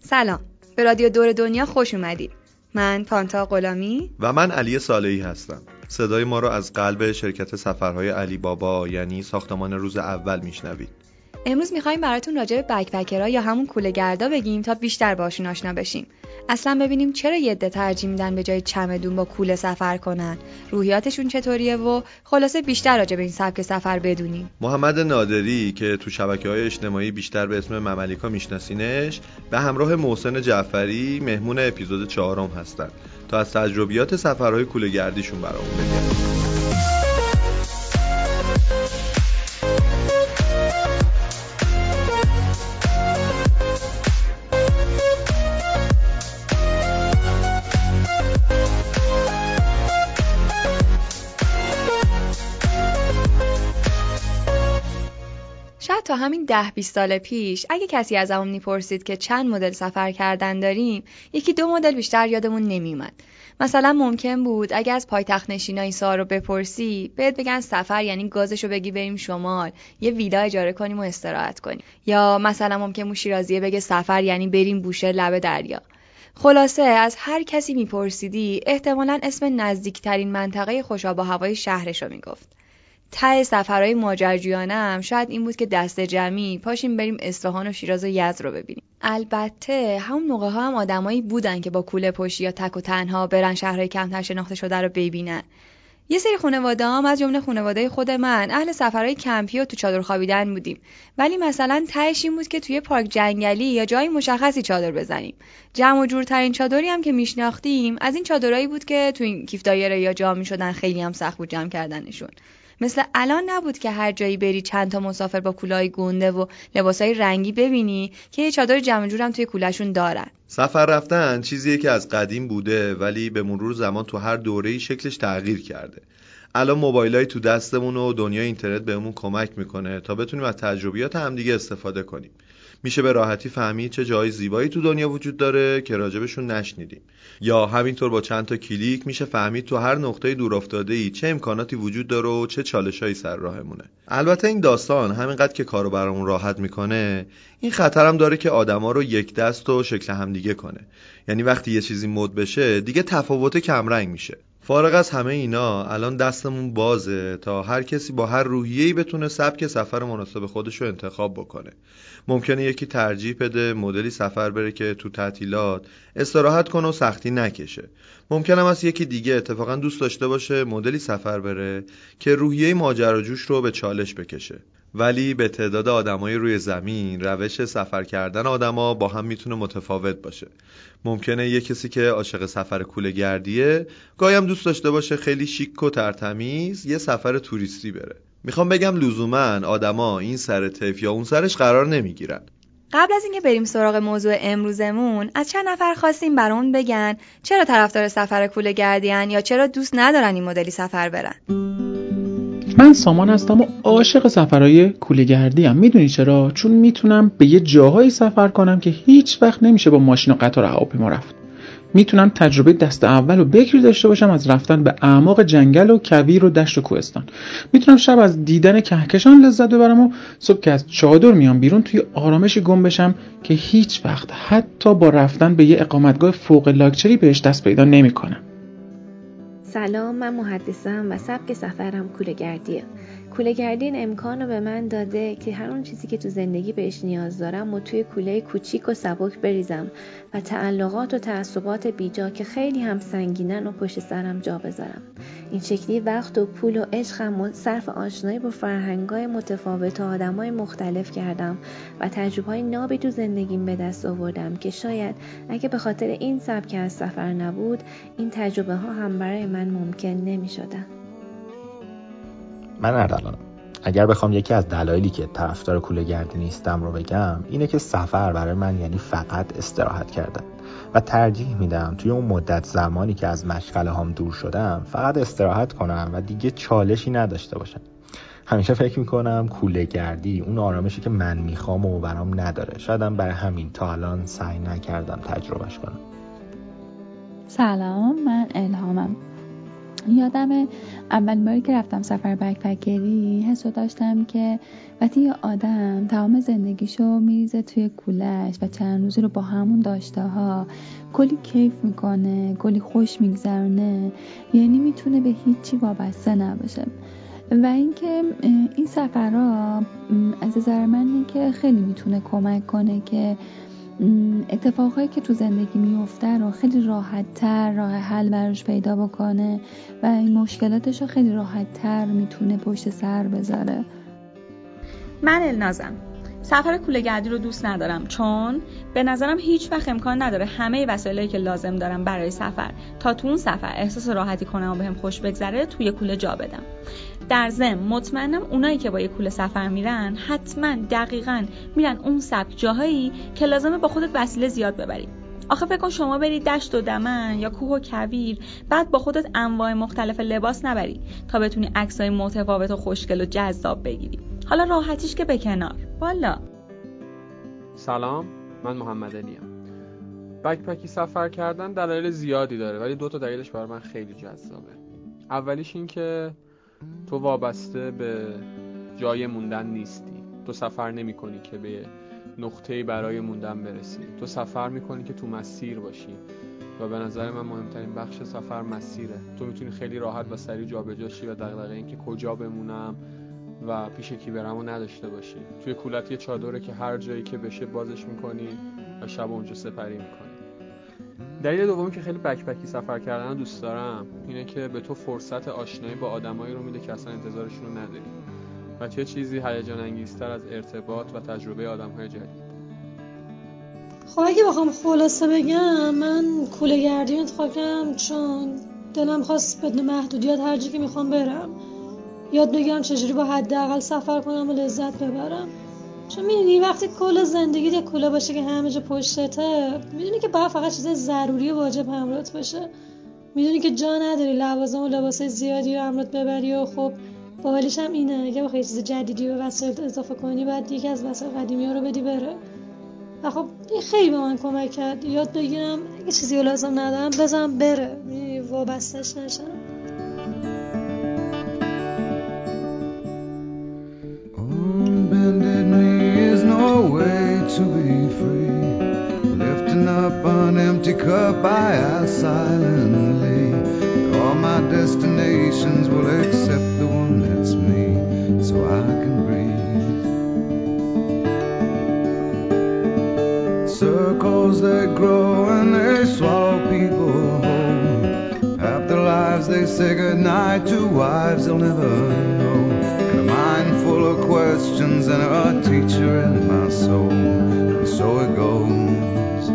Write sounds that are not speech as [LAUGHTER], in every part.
سلام. به رادیو دور دنیا خوش اومدید من پانتا غلامی و من علی صالحی هستم. صدای ما را از قلب شرکت سفرهای علی بابا یعنی ساختمان روز اول میشنوید. امروز می‌خوایم براتون راجع به بکپکرها یا همون کوله گردا بگیم تا بیشتر باشون آشنا بشیم. اصلا ببینیم چرا یه عده ترجیح میدن به جای چمدون با کوله سفر کنن. روحیاتشون چطوریه و خلاصه بیشتر راجع به این سبک سفر بدونیم. محمد نادری که تو شبکه های اجتماعی بیشتر به اسم مملیکا میشناسینش به همراه محسن جعفری مهمون اپیزود چهارم هستن. تا از تجربیات سفرهای کوله گردیشون برامون بگن تا همین ده 20 سال پیش اگه کسی از همون می‌پرسید که چند مدل سفر کردن داریم یکی دو مدل بیشتر یادمون نمیومد مثلا ممکن بود اگه از پایتخت نشینای سوال رو بپرسی بهت بگن سفر یعنی گازشو بگی بریم شمال یه ویلا اجاره کنیم و استراحت کنیم. یا مثلا ممکن بود شیرازیه بگه سفر یعنی بریم بوشه لب دریا. خلاصه از هر کسی میپرسیدی احتمالا اسم نزدیکترین منطقه خوشاب و هوای شهرش رو می‌گفت. ته سفرهای ماجرجویانه هم شاید این بود که دست جمعی پاشیم بریم اصفهان و شیراز و یزد رو ببینیم. البته همون موقع ها هم آدمایی بودن که با کوله پشتی یا تک و تنها برن شهرهای کمتر شناخته شده رو ببینن. یه سری خانواده هم از جمله خانواده خود من اهل سفرهای کمپی و تو چادر خوابیدن بودیم. ولی مثلا تهش این بود که توی پارک جنگلی یا جای مشخصی چادر بزنیم. جمع و جورترین چادری هم که میشناختیم از این چادرایی بود که تو این کیف دایره یا جا می‌شدن خیلی هم سخت بود جمع کردنشون. مثل الان نبود که هر جایی بری چند تا مسافر با کولای گنده و لباسای رنگی ببینی که یه چادر جمع جورم توی کولشون دارن. سفر رفتن چیزیه که از قدیم بوده ولی به مرور زمان تو هر دوره‌ای شکلش تغییر کرده. الان موبایلای تو دستمون و دنیای اینترنت بهمون کمک می‌کنه تا بتونیم از تجربیات همدیگه استفاده کنیم. میشه به راحتی فهمید چه جای زیبایی تو دنیا وجود داره که راجبشون نشنیدیم. یا همینطور با چند تا کلیک میشه فهمید تو هر نقطه دور افتاده ای چه امکاناتی وجود داره و چه چالشایی سر راهمونه. البته این داستان همینقدر که کارو برامون راحت می‌کنه این خطرم داره که آدما رو یک دست و شکل همدیگه کنه. یعنی وقتی یه چیزی مد بشه دیگه تفاوت کمرنگ میشه. فارغ از همه اینا الان دستمون بازه تا هر کسی با هر روحیه‌ای بتونه سبک سفر مناسب خودش رو انتخاب بکنه. ممکنه یکی ترجیح بده مدلی سفر بره که تو تعطیلات استراحت کنه و سختی نکشه. ممکنه از یکی دیگه اتفاقا دوست داشته باشه مدلی سفر بره که روحیه ماجراجوش رو به چالش بکشه. ولی به تعداد آدمای روی زمین روش سفر کردن آدما با هم می‌تونه متفاوت باشه. ممکنه یه کسی که عاشق سفر کوله گردیه گایم دوست داشته باشه خیلی شیک و ترتمیز یه سفر توریستی بره. می‌خوام بگم لزوما آدما این سر تف یا اون سرش قرار نمی‌گیرن. قبل از اینکه بریم سراغ موضوع امروزمون از چند نفر خواستیم برامون بگن چرا طرفدار سفر کوله گردیان یا چرا دوست ندارن این مدلی سفر برن. من سامان هستم و عاشق سفرهای کولیگردی هم می‌دونی چرا؟ چون می‌تونم به یه جاهایی سفر کنم که هیچ وقت نمیشه با ماشین و قطار هواپیما رفت. می‌تونم تجربه دست اول و بکری داشته باشم از رفتن به اعماق جنگل و کویر و دشت و کوهستان. می‌تونم شب از دیدن کهکشان لذت ببرم و صبح که از چادر میام بیرون توی آرامشی گم بشم که هیچ وقت حتی با رفتن به یه اقامتگاه فوق لاکچری بهش دست پیدا نمی‌کنم. سلام من محدثم و سبک سفرم کوله گردیه کوله گردی این امکان رو به من داده که هر اون چیزی که تو زندگی بهش نیاز دارم و توی کوله کوچیک و سبک بریزم. و تعلقات و تعصبات بیجا که خیلی هم سنگینن و پشت سرم جا بذارم این شکلی وقت و پول و عشقم صرف آشنایی با فرهنگای متفاوت و آدمای مختلف کردم و تجربه های نابی تو زندگیم به دست آوردم که شاید اگه به خاطر این سبک از سفر نبود این تجربه ها هم برای من ممکن نمی شدن. من اردلانم اگر بخوام یکی از دلایلی که طرفدار کوله گردی نیستم رو بگم اینه که سفر برای من یعنی فقط استراحت کردن. و ترجیح میدم توی اون مدت زمانی که از مشغله هم دور شدم فقط استراحت کنم و دیگه چالشی نداشته باشم. همیشه فکر می‌کنم کوله گردی اون آرامشی که من می‌خوام و برام نداره. شایدم برای همین تا الان سعی نکردم تجربهش کنم. سلام من الهامم. یادم اول باری که رفتم سفر بکپکری حس داشتم که وقتی یه آدم تمام زندگیشو میریزه توی کولش و چند روزی رو با همون داشته ها کلی کیف می‌کنه کلی خوش میگذرونه یعنی می‌تونه به هیچی وابسته نباشه. و اینکه این سفرها از نظر من که خیلی می‌تونه کمک کنه که اتفاقهایی که تو زندگی میفته رو خیلی راحت تر راه حل براش پیدا بکنه و این مشکلاتش رو خیلی راحت تر می‌تونه پشت سر بذاره. من النازم. سفر گردی رو دوست ندارم چون به نظرم هیچ وقت امکان نداره همه وسایلی که لازم دارم برای سفر تا تو اون سفر احساس راحتی کنم و بهم خوش بگذره توی کوله جا بدم. در ضمن مطمئنم اونایی که با یه کوله سفر میرن حتما دقیقا میرن اون سبک جاهایی که لازمه با خودت وسیله زیاد ببری. آخه فکر کن شما بری دشت و دمن یا کوه و کویر بعد با خودت انواع مختلف لباس نبری تا بتونی عکسای متفاوت و خوشگل و جذاب بگیری. حالا راحتیش که به کنار. والا. سلام من محمد علیم بکپکی سفر کردن دلایل زیادی داره ولی دو تا دلیلش برای من خیلی جذابه. اولیش این که تو وابسته به جای موندن نیستی. تو سفر نمی کنی که به نقطه برای موندن برسی. تو سفر می‌کنی که تو مسیر باشی. و به نظر من مهمترین بخش سفر مسیره. تو می‌تونی خیلی راحت و سریع جابجا شی و دغدغه اینکه کجا بمونم و پیش کی برم و نداشته باشی. توی کولت یه چادره که هر جایی که بشه بازش می‌کنی و شب اونجا سپری می‌کنی دلیل دومی که خیلی بکپکی سفر کردن دوست دارم اینه که به تو فرصت آشنایی با آدمایی رو میده که اصلا انتظارشون رو نداری و چه چیزی هیجان انگیزتر از ارتباط و تجربه آدمهای جدید؟ خب اگه بخوام خلاصه بگم من کوله گردی انتخاب کردم چون دلم خواست بدون محدودیت هر که می‌خوام برم. یاد بگیرم چجوری با حداقل سفر کنم و لذت ببرم. چون می‌دونی وقتی کل زندگی یه کوله باشه که همه جا پشتته می‌دونی که باید فقط چیز ضروری و واجب همراهت باشه. می‌دونی که جا نداری لوازم و لباس زیادی رو همراهت ببری و خب باحالش هم اینه. اگه بخوای چیز جدیدی به وسایل اضافه کنی بعد یکی از وسایل قدیمی رو بدی بره. و خب این خیلی به من کمک کرد. یاد بگیرم اگه چیزی رو لازم ندارم بزنم بره. وابستش نشم. To be free. Lifting up an empty cup, I ask silently. All my destinations will accept the one that's me, so I can breathe. Circles they grow and they swallow people whole. After lives they say goodnight to wives they'll never know full of questions and a teacher in my soul. And so it goes.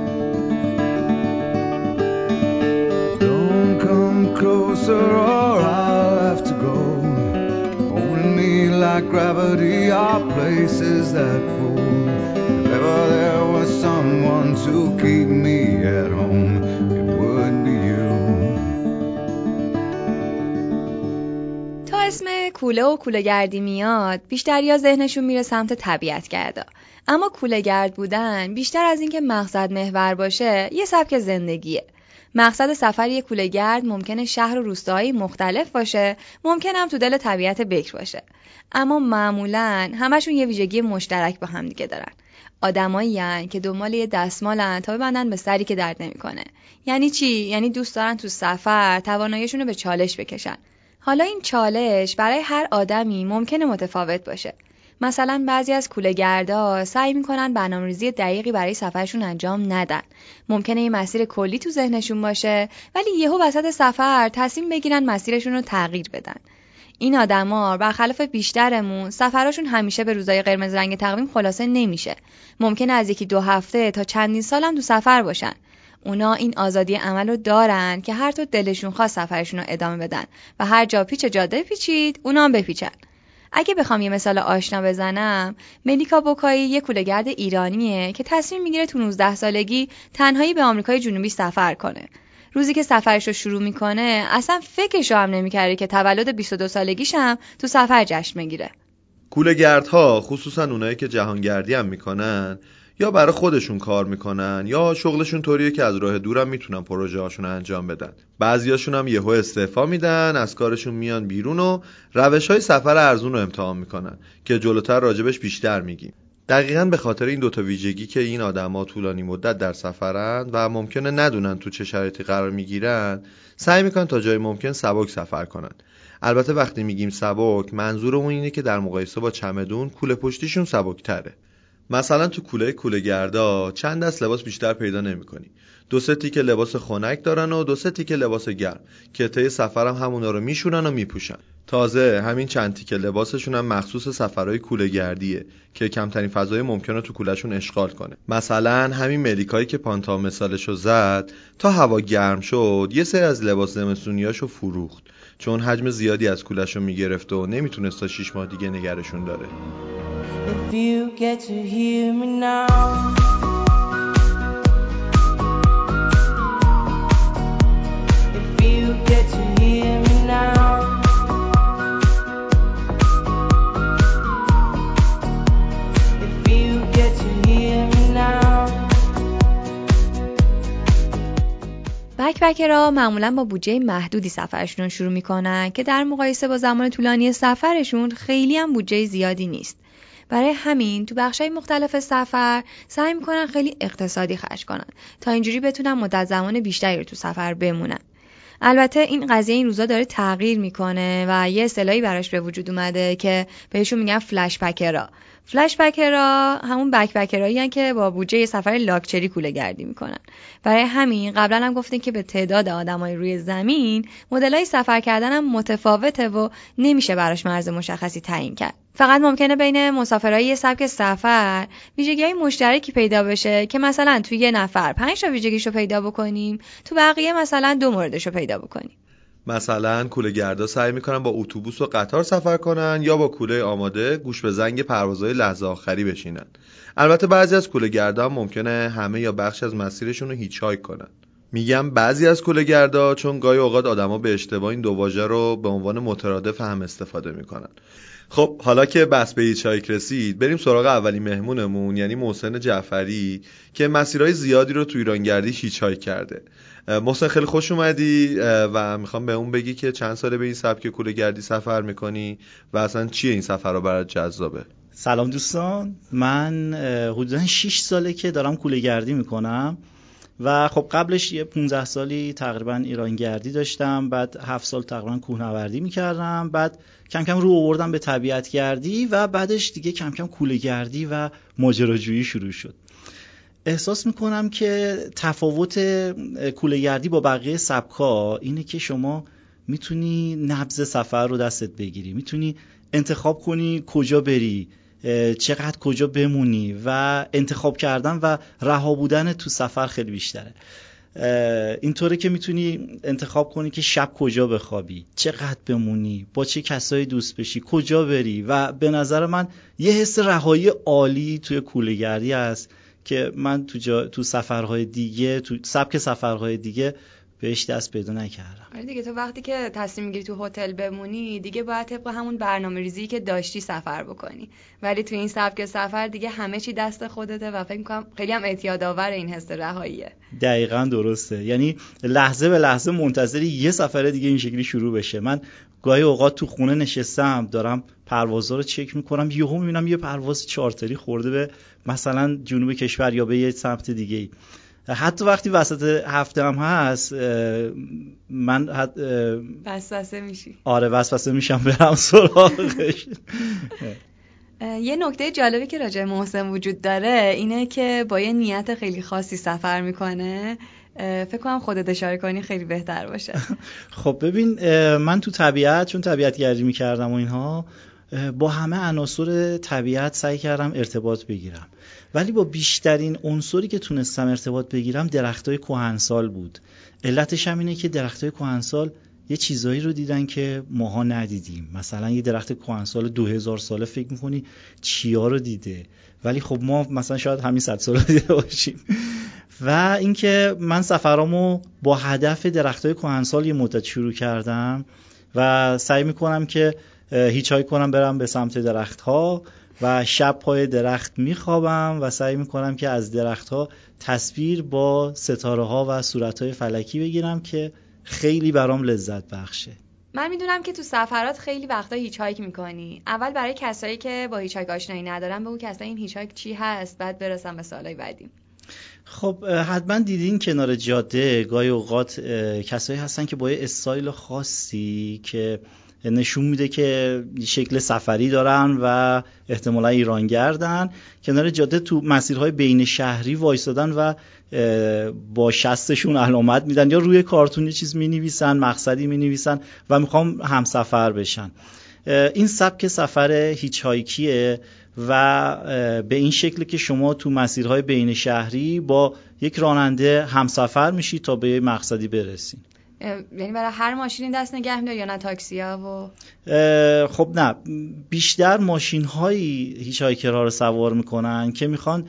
Don't come closer or I'll have to go. Holding me like gravity are places that pull. If ever there was someone to keep me at home, کوله و کوله گردی میاد بیشتر یا ذهنشون میره سمت طبیعت گردا. اما کوله گرد بودن بیشتر از اینکه مقصد محور باشه یه سبک زندگیه. مقصد سفر یه کوله گرد ممکنه شهر و روستاهای مختلف باشه ممکنه هم تو دل طبیعت بکر باشه. اما معمولا همشون یه ویژگی مشترک با هم دیگه دارن. آدمایی که دنبال یه دستمالن تا ببندن به سری که درد نمی‌کنه. یعنی چی؟ یعنی دوست دارن تو سفر تواناییشون رو به چالش بکشن. حالا این چالش برای هر آدمی ممکنه متفاوت باشه. مثلا بعضی از کولهگردا سعی می‌کنن برنامه‌ریزی دقیقی برای سفرشون انجام ندن. ممکنه این مسیر کلی تو ذهنشون باشه ولی یهو وسط سفر تصمیم بگیرن مسیرشون رو تغییر بدن. این آدما برخلاف بیشترمون سفرشون همیشه به روزای قرمز رنگ تقویم خلاصه نمیشه. ممکنه از یکی دو هفته تا چندین سال هم تو سفر باشن. اونا این آزادی عمل رو دارن که هر طور دلشون خواست سفرشون رو ادامه بدن. و هر جا پیچ جاده پیچید اونا هم بپیچن. اگه بخوام یه مثال آشنا بزنم ملیکا بوکایی یه کولهگرد ایرانیه که تصمیم می‌گیره تو 19 سالگی تنهایی به آمریکای جنوبی سفر کنه. روزی که سفرش رو شروع می‌کنه اصلا فکرش رو هم نمی‌کرده که تولد 22 سالگیش هم تو سفر جشن می‌گیره کولهگردها خصوصا اونایی که جهانگردی هم می‌کنن یا برای خودشون کار می‌کنن یا شغلشون طوریه که از راه دورم می‌تونن پروژه هاشون انجام بدن. بعضیاشون هم یهو استعفا میدن از کارشون میان بیرون و روش های سفر ارزون رو امتحان می‌کنن که جلوتر راجبش بیشتر میگیم. دقیقا به خاطر این دوتا ویژگی که این آدما طولانی مدت در سفرند و ممکنه ندونن تو چه شرایطی قرار می‌گیرن سعی می‌کنن تا جای ممکن سبک سفر کنن. البته وقتی میگیم سبک منظورمون اینه که در مقایسه با چمدون کوله پشتیشون سبکتره. مثلا تو کوله کوله گردا چند دست لباس بیشتر پیدا نمی‌کنی. دو سه تیکه لباس خنک دارن و دو سه تیکه لباس گرم که طی سفرم همونا رو میشونن و میپوشن. تازه همین چند تیکه لباسشون هم مخصوص سفرهای کوله گردیه که کمترین فضای ممکنه تو کولشون اشغال کنه. مثلا همین ملیکایی که پانتا مثالشو زد تا هوا گرم شد یه سری از لباس زمستونیاشو فروخت. چون حجم زیادی از کولشو می‌گرفت و نمی‌تونست تا شیش ماه دیگه نگرشون داره. بکپکرها معمولا با بودجه محدودی سفرشون رو شروع می‌کنن که در مقایسه با زمان طولانی سفرشون خیلی هم بودجه زیادی نیست. برای همین تو بخشای مختلف سفر سعی می‌کنن خیلی اقتصادی خرج کنن تا اینجوری بتونن مدت زمان بیشتری رو تو سفر بمونن البته این قضیه این روزا داره تغییر می‌کنه و یه اصطلاحی براش به وجود اومده که بهشون میگن فلش پکرا فلش پکرا همون بک پکرایی که با بودجه سفر لاکچری کوله گردی می‌کنن. برای همین قبلا هم گفتیم که به تعداد آدمای روی زمین مدلای سفر کردن هم متفاوته و نمیشه براش مرز مشخصی تعیین کرد. فقط ممکنه بین مسافرای سبک سفر ویژگی های مشترکی پیدا بشه که مثلا توی یه نفر پنج تا ویژگیشو پیدا بکنیم تو بقیه مثلا دو موردشو پیدا بکنیم. مثلا کوله گردا سعی می‌کنن با اتوبوس و قطار سفر کنن یا با کوله آماده گوش به زنگ پروازهای لحظه آخری بشینن. البته بعضی از کوله گردا ممکنه همه یا بخش از مسیرشون رو هیچ کنن. میگم بعضی از کوله گردا چون گاهی اوقات آدما به اشتباه این دو واژه رو به عنوان مترادف هم استفاده می‌کنن. خب حالا که بس به هیچ رسید بریم سراغ اولین مهمونمون یعنی محسن جعفری که مسیرهای زیادی رو تو ایرانگردی هیچ کرده. محسن خیلی خوش اومدی و می‌خوام به اون بگی که چند ساله به این سبک کوله گردی سفر می‌کنی و اصلا چیه این سفر رو برات جذابه؟ سلام دوستان. من حدودا 6 ساله که دارم کوله گردی می‌کنم و خب قبلش یه 15 سالی تقریبا ایرانگردی داشتم بعد 7 سال تقریبا کوهنوردی می‌کردم بعد کم کم رو آوردم به طبیعت گردی و بعدش دیگه کم کم کوله گردی و ماجراجویی شروع شد. احساس می‌کنم که تفاوت کولهگردی با بقیه سبکا اینه که شما می‌تونی نبز سفر رو دستت بگیری. می‌تونی انتخاب کنی کجا بری چقدر کجا بمونی و انتخاب کردن و رها بودن تو سفر خیلی بیشتره. اینطوره که می‌تونی انتخاب کنی که شب کجا بخوابی چقدر بمونی با چه کسایی دوست بشی کجا بری و به نظر من یه حس رهایی عالی توی کولهگردی هست. که من تو, جا، تو سفرهای دیگه تو سبک سفرهای دیگه بهش دست پیدا نکردم. آره دیگه تو وقتی که تصمیم می‌گیری تو هتل بمونی دیگه باید طبق همون برنامه ریزی که داشتی سفر بکنی. ولی تو این سبک سفر دیگه همه چی دست خودته و فکر می‌کنم خیلی هم اعتیادآور این حس رهاییه. دقیقا درسته. یعنی لحظه به لحظه منتظری یه سفر دیگه این شکلی شروع بشه. من گاهی اوقات تو خونه نشستم دارم پروازا رو چک می‌کنم یهو می‌بینم یه پرواز چارتری خورده به مثلا جنوب کشور یا به یه سمت دیگه ای حتی وقتی وسط هفته هم هست من حت... وسوسه میشی. آره وسوسه میشم برم سراغش. یه نکته جالبی که راجع محسن وجود داره اینه که با یه نیت خیلی خاصی سفر می‌کنه. فکر کنم خودت اشاره کنی خیلی بهتر باشه. [LAUGHS] خب ببین من تو طبیعت چون طبیعت گردی می‌کردم و اینها با همه عناصر طبیعت سعی کردم ارتباط بگیرم. ولی با بیشترین عنصری که تونستم ارتباط بگیرم درختای کهنسال بود. علتش هم اینه که درختای کهنسال یه چیزایی رو دیدن که ماها ندیدیم. مثلا یه درخت کهنسال 2000 ساله فکر می‌کنی چیا رو دیده. ولی خب ما مثلا شاید همین صد سال دیده باشیم. و اینکه من سفرامو با هدف درختای کهنسال یه مدت شروع کردم و سعی می‌کنم که هیچ کنم برم به سمت درختها و شب پای درخت میخوابم و سعی می‌کنم که از درختها تصویر با ستاره ها و صورت های فلکی بگیرم که خیلی برام لذت بخشه. من می‌دونم که تو سفرات خیلی وقتا هیچ می‌کنی. اول برای کسایی که با هیچ آشنایی ندارن بگو که اصلا این هیچ چی هست بعد برسم به سوالای بعدی. خب حتما دیدین کنار جاده گاهی اوقات کسایی هستن که با یه استایل خاصی که نشون میده که شکل سفری دارن و احتمالا ایرانگردن. کنار جاده تو مسیرهای بین شهری وایستادن و با شستشون علامت میدن یا روی کارتون چیز می نویسن مقصدی می نویسن و می‌خوام همسفر بشن. این سبک سفر هیچ هایکیه و به این شکل که شما تو مسیرهای بین شهری با یک راننده همسفر میشید تا به مقصدی برسید یعنی برای هر ماشینی دست نگه میدار یا نه تاکسی ها و خب نه. بیشتر ماشین هایی هیچ هایکرها رو سوار می‌کنن که می‌خوان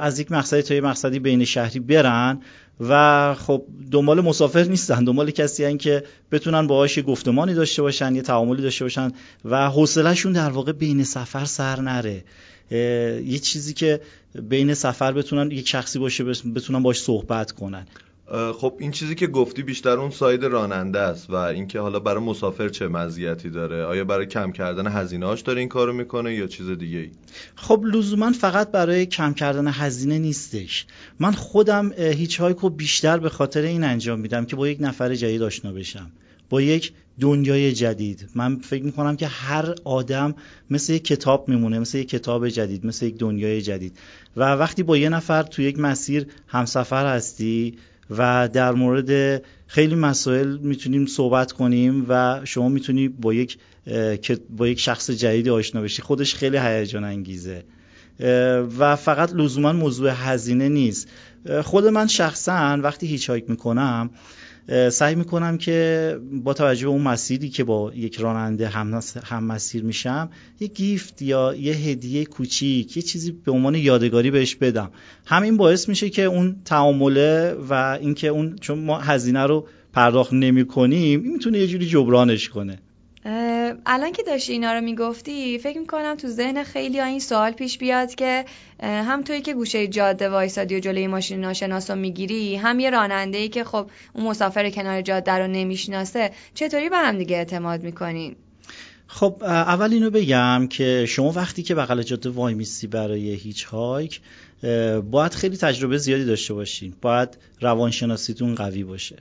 از یک مقصدی تا یک مقصدی بین شهری برن. و خب دنبال مسافر نیستن دنبال کسی هن که بتونن باهاش گفتمانی داشته باشن یه تعاملی داشته باشن و حوصلهشون در واقع بین سفر سر نره. یه چیزی که بین سفر بتونن یک شخصی باشه بتونن باش صحبت کنن. خب این چیزی که گفتی بیشتر اون ساید راننده است و اینکه حالا برای مسافر چه مزیتی داره. آیا برای کم کردن هزینه هاش داره این کارو می‌کنه یا چیز دیگه ای خب لزوما فقط برای کم کردن هزینه نیستش. من خودم هیچ هایکو بیشتر به خاطر این انجام میدم که با یک نفر جدید آشنا بشم. با یک دنیای جدید. من فکر می‌کنم که هر آدم مثل یک کتاب میمونه مثل یک کتاب جدید مثل یک دنیای جدید. و وقتی با یه نفر تو یک مسیر همسفر هستی و در مورد خیلی مسائل می‌تونیم صحبت کنیم و شما می‌تونی با یک با یک شخص جدیدی آشنا بشی. خودش خیلی هیجان انگیزه. و فقط لزوما موضوع هزینه نیست. خود من شخصا وقتی هیچ هایک می‌کنم سعی می‌کنم که با توجه به اون مسیری که با یک راننده هم, هم مسیر میشم یه گیفت یا یه هدیه کوچیک یه چیزی به عنوان یادگاری بهش بدم. همین باعث میشه که اون تعامله و اینکه اون چون ما هزینه رو پرداخت نمی کنیم می‌تونه یه جوری جبرانش کنه. الان که داشتی اینا رو می‌گفتی فکر می‌کنم تو ذهن خیلی این سوال پیش بیاد که هم توی که گوشه جاده وایسادی و جلوی ماشین ناشناس رو می‌گیری هم یه راننده ای که خب اون مسافر کنار جاده رو نمی‌شناسه چطوری به هم دیگه اعتماد می‌کنین خب اول اینو بگم که شما وقتی که بغل جاده وای میستی برای هیچ هایک باید خیلی تجربه زیادی داشته باشین باید روانشناسیتون قوی باشه.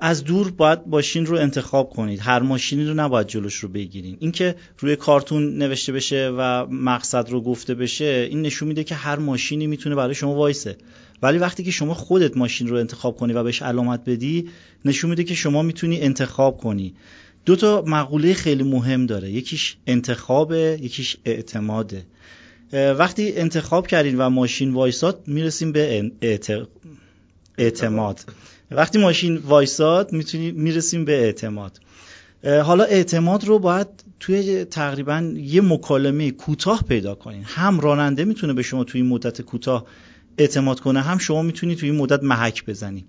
از دور باید ماشین رو انتخاب کنید. هر ماشینی رو نباید جلوش رو بگیرین. اینکه روی کارتون نوشته بشه و مقصد رو گفته بشه این نشون میده که هر ماشینی می‌تونه برای شما وایسه. ولی وقتی که شما خودت ماشین رو انتخاب کنی و بهش علامت بدی نشون میده که شما می‌تونی انتخاب کنی. دو تا مقوله خیلی مهم داره. یکیش انتخابه یکیش اعتماده. وقتی انتخاب کردین و ماشین وایساد می‌رسیم به اعتماد. وقتی ماشین وایساد می‌تونی می‌رسیم به اعتماد. حالا اعتماد رو باید توی تقریبا یه مکالمه کوتاه پیدا کنین. هم راننده می‌تونه به شما توی مدت کوتاه اعتماد کنه هم شما می‌تونی توی این مدت محک بزنی.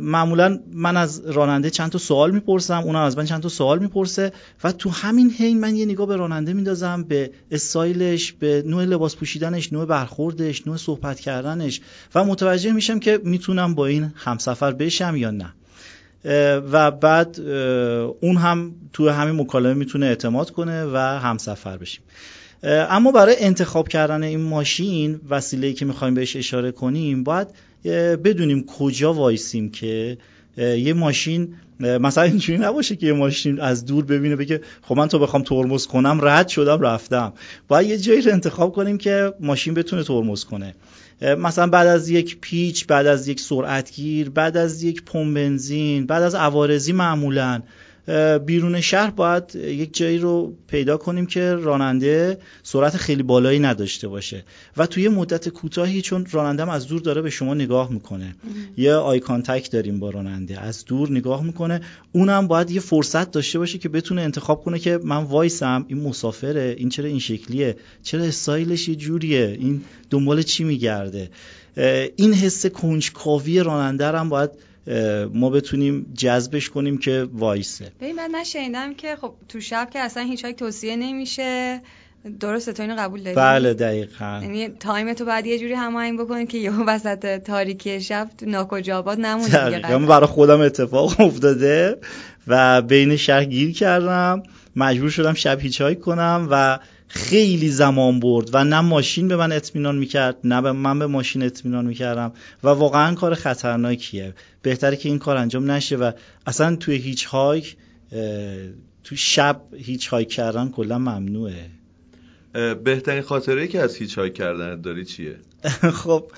معمولا من از راننده چند تا سوال می‌پرسم اونم از من چند تا سوال می‌پرسه و تو همین حین من یه نگاه به راننده میندازم به استایلش به نوع لباس پوشیدنش نوع برخوردش نوع صحبت کردنش و متوجه میشم که می‌تونم با این همسفر بشم یا نه. و بعد اون هم تو همین مکالمه می‌تونه اعتماد کنه و همسفر بشیم. اما برای انتخاب کردن این ماشین وسیله‌ای که می‌خوایم بهش اشاره کنیم باید بدونیم کجا وایسیم که یه ماشین مثلا اینجوری نباشه که یه ماشین از دور ببینه بگه خب من تو بخوام ترمز کنم رد شدم رفتم. باید یه جایی رو انتخاب کنیم که ماشین بتونه ترمز کنه. مثلا بعد از یک پیچ بعد از یک سرعتگیر بعد از یک پمپ بنزین بعد از عوارضی معمولا بیرون شهر باید یک جایی رو پیدا کنیم که راننده سرعت خیلی بالایی نداشته باشه. و توی مدت کوتاهی چون راننده از دور داره به شما نگاه می‌کنه. یه eye contact داریم با راننده. از دور نگاه می‌کنه. اونم باید یه فرصت داشته باشه که بتونه انتخاب کنه که من وایسم این مسافره این چرا این شکلیه چرا استایلش یه جوریه این دنبال چی میگرده. این حس کنجکاوی راننده هم باید ما بتونیم جذبش کنیم که وایسه. ببین من شنیدم که خب تو شب که اصلا هیچ توصیه نمیشه. درسته تو اینو قبول داری؟ بله دقیقا. یعنی تایم تو بعد یه جوری هماهنگ بکنی که یهو وسط تاریکی شب تو ناکجابات نمونی دقیقا. برای خودم اتفاق [LAUGHS] افتاده و بین شهر گیر کردم. مجبور شدم شب هیچ کنم و خیلی زمان برد و نه ماشین به من اطمینان می‌کرد نه به من به ماشین اطمینان می‌کردم و واقعا کار خطرناکیه. بهتره که این کار انجام نشه و اصلا توی hitchhike تو شب hitchhike کردن کلا ممنوعه. بهترین خاطره که از hitchhike کردن داری چیه؟ [LAUGHS] خب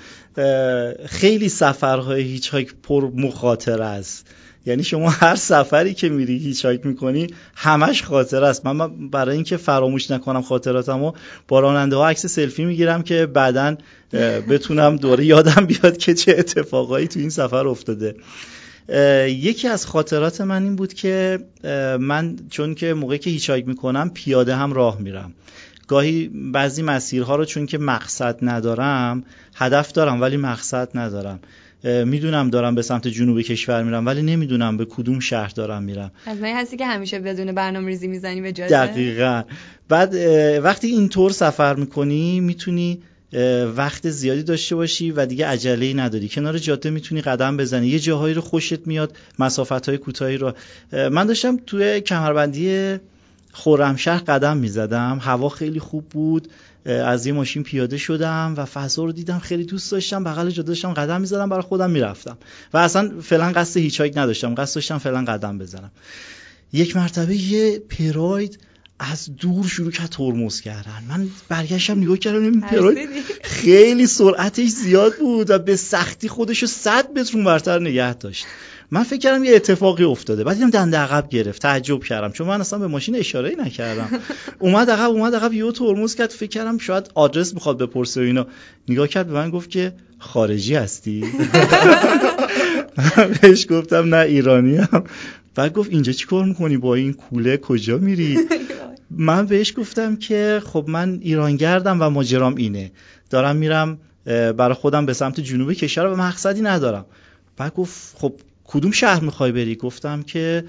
خیلی سفرهای hitchhike پر مخاطره است. یعنی شما هر سفری که میری hitchhike می‌کنی همش خاطره است. من برای اینکه فراموش نکنم خاطراتمو با راننده ها عکس سلفی می‌گیرم که بعدا بتونم دوره یادم بیاد که چه اتفاقایی تو این سفر افتاده. یکی از خاطرات من این بود که من چون که موقعی که هیچ هایک می‌کنم پیاده هم راه میرم. گاهی بعضی مسیرها رو چون که مقصد ندارم هدف دارم ولی مقصد ندارم. می‌دونم دارم به سمت جنوب کشور میرم ولی نمی‌دونم به کدوم شهر دارم میرم. از من هستی که همیشه بدون برنامه ریزی می‌زنی به جاده دقیقا. بعد وقتی اینطور سفر می‌کنی می‌تونی وقت زیادی داشته باشی و دیگه عجله نداری. کنار جاده می‌تونی قدم بزنی. یه جاهایی رو خوشت میاد مسافت های کوتاهی رو. من داشتم توی کمربندی خورمشهر قدم می‌زدم. هوا خیلی خوب بود. از یه ماشین پیاده شدم و فضا رو دیدم خیلی دوست داشتم بغل جاده داشتم قدم می‌زدم برای خودم می‌رفتم. و اصلا فعلا قصد هیچ نداشتم قصد داشتم فعلا قدم بزنم. یک مرتبه یه پراید از دور شروع کرد ترمز کردن. من برگشتم نگاه کردم این پراید خیلی سرعتش زیاد بود و به سختی خودش رو صد متر برتر نگه داشت. من فکر کردم یه اتفاقی افتاده بعد دیدم دنده عقب گرفت تعجب کردم چون من اصلا به ماشین اشاره نکردم. [LAUGHS] اومد عقب اومد عقب یهو ترمز کرد فکر کردم شاید آدرس می‌خواد بپرسه و اینا. نگاه کرد به من گفت که خارجی هستی؟ [LAUGHS] [LAUGHS] بهش گفتم نه ایرانی هم بعد گفت اینجا چی کار می‌کنی؟ با این کوله کجا میری؟ من بهش گفتم که خب من ایرانگردم و ماجرام اینه. دارم میرم برای خودم به سمت جنوب کشور و مقصدی ندارم. بعد گفت خب کدوم شهر می‌خوای بری؟ گفتم که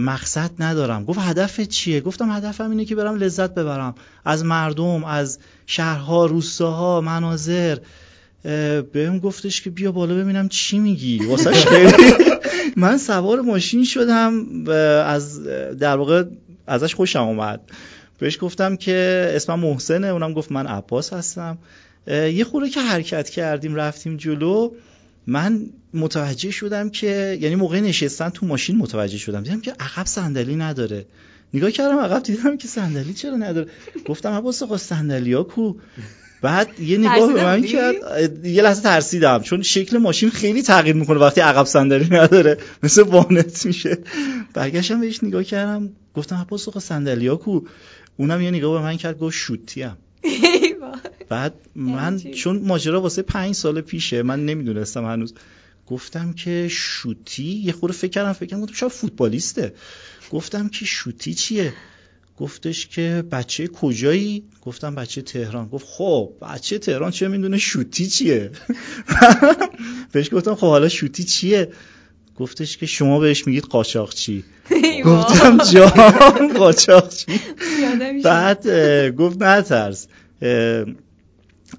مقصد ندارم. گفت هدف چیه؟ گفتم هدفم اینه که برم لذت ببرم. از مردم از شهرها روستاها مناظر. بهم گفتش که بیا بالا ببینم چی میگی. واسه [LAUGHS] من سوار ماشین شدم از در واقع ازش خوشم اومد. بهش گفتم که اسمم محسنه. اونم گفت من عباس هستم. یه خوره که حرکت کردیم رفتیم جلو. من متوجه شدم که یعنی موقع نشستن تو ماشین متوجه شدم. دیدم که عقب صندلی نداره. نگاه کردم عقب دیدم که صندلی چرا نداره؟ گفتم عباس آقا صندلی ها کو؟ بعد یه نگاه به من کرد. یه لحظه ترسیدم چون شکل ماشین خیلی تغییر می‌کنه وقتی عقب صندلی نداره. مثل وانت میشه. برگشتم بهش نگاه کردم گفتم عباس آقا صندلی ها کو؟ اونم یه نگاه به من کرد گفت شوتی هم بعد من چون ماجرا واسه پنج سال پیشه من نمی‌دونستم هنوز. گفتم که شوتی یه خورده فکر کردم فکر کردم شاید فوتبالیسته. گفتم که شوتی چیه؟ گفتش که بچه کجایی؟ گفتم بچه تهران. گفت خب بچه تهران چه می‌دونه شوتی چیه؟ [LAUGHS] بهش گفتم خب حالا شوتی چیه؟ گفتش که شما بهش میگید قاچاقچی. گفتم جان قاچاقچی. بعد گفت نه ترس.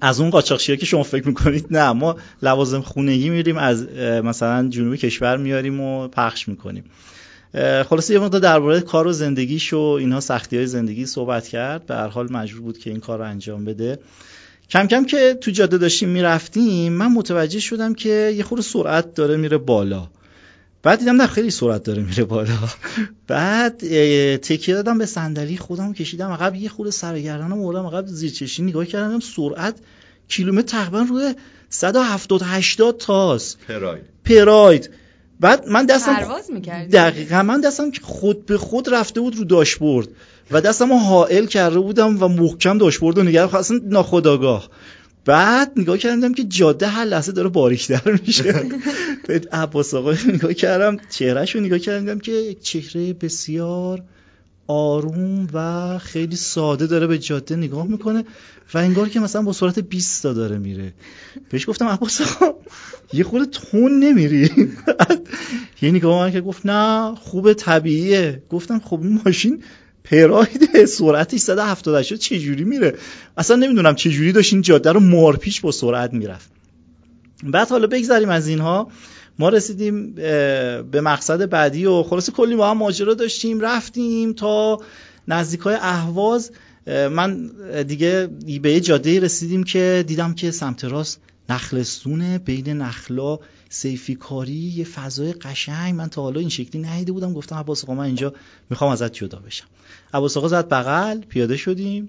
از اون قاچاقچی که شما فکر می‌کنید نه. ما لوازم خونگی میریم از مثلا جنوب کشور میاریم و پخش می‌کنیم. خلاصه یه مقدار درباره کار و زندگیش و اینها سختی های زندگی صحبت کرد. به هر حال مجبور بود که این کار رو انجام بده. کم کم که تو جاده داشتیم می‌رفتیم من متوجه شدم که یه خورده سرعت داره میره بالا. بعد دیدم نه خیلی سرعت داره میره بالا. بعد تکیه دادم به صندلی خودم کشیدم عقب یه خورده سرگردنم آوردم عقب زیر چشمی نگاه کردم سرعت کیلومتر تقریبا روی 170 80 تاست. پراید. پراید. بعد من دستم پرواز دقیقا من دستم که خود به خود رفته بود رو داشبورد و دستم رو حائل کرده بودم و محکم داشبورد رو نگرم اصلا ناخداگاه بعد نگاه کردم که جاده هر لحظه داره باریکتر میشه. [LAUGHS] بعد عباس آقا نگاه کردم چهرهش رو نگاه کردم که چهره بسیار آروم و خیلی ساده داره به جاده نگاه می‌کنه و انگار که مثلا با سرعت 20 تا داره میره. بهش گفتم عباس آقا یه خورده تون نمیری. یه نگاه من که گفت نه خوب طبیعیه. گفتم خب این ماشین پراید سرعتش 178 چه جوری میره؟ اصلا نمی‌دونم چه جوری داشت این جاده رو مارپیش با سرعت می‌رفت. بعد حالا بگذریم از اینها. ما رسیدیم به مقصد بعدی و خلاصه کلی با هم ماجرا داشتیم رفتیم تا نزدیک های اهواز من دیگه به جاده رسیدیم که دیدم که سمت راست نخلستونه بین نخلا سیفی کاری یه فضای قشنگ. من تا حالا این شکلی ندیده بودم. گفتم عباس آقا من اینجا می‌خوام ازت جدا بشم. عباس آقا زد بغل پیاده شدیم.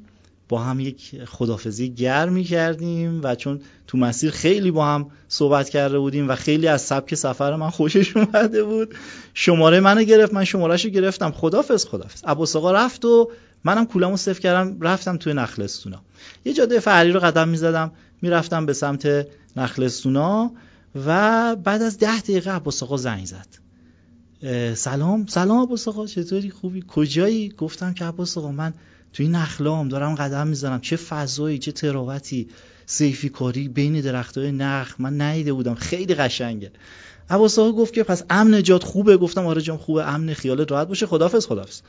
با هم یک خدافزی گرمی کردیم و چون تو مسیر خیلی با هم صحبت کرده بودیم و خیلی از سبک سفر من خوشش اومده بود شماره منو گرفت. من شمارهش رو گرفتم. خدافز خدافز. عباس آقا رفت و منم کولمو صفر کردم رفتم توی نخلستونا. یه جاده فرعی رو قدم می‌زدم می‌رفتم به سمت نخلستونا و بعد از ده دقیقه عباس آقا زنگ زد. سلام. سلام عباس آقا چطوری؟ خوبی؟ کجایی؟ گفتم که عباس آقا من توی نخلام دارم قدم می‌زنم. چه فضایی چه تراوتی سیفی کاری بین درختای نخ. من نیده بودم. خیلی قشنگه. عباس آقا گفت که پس امن جات خوبه؟ گفتم آره جام خوبه. امن خیالت راحت باشه. خدافظ خدافظ.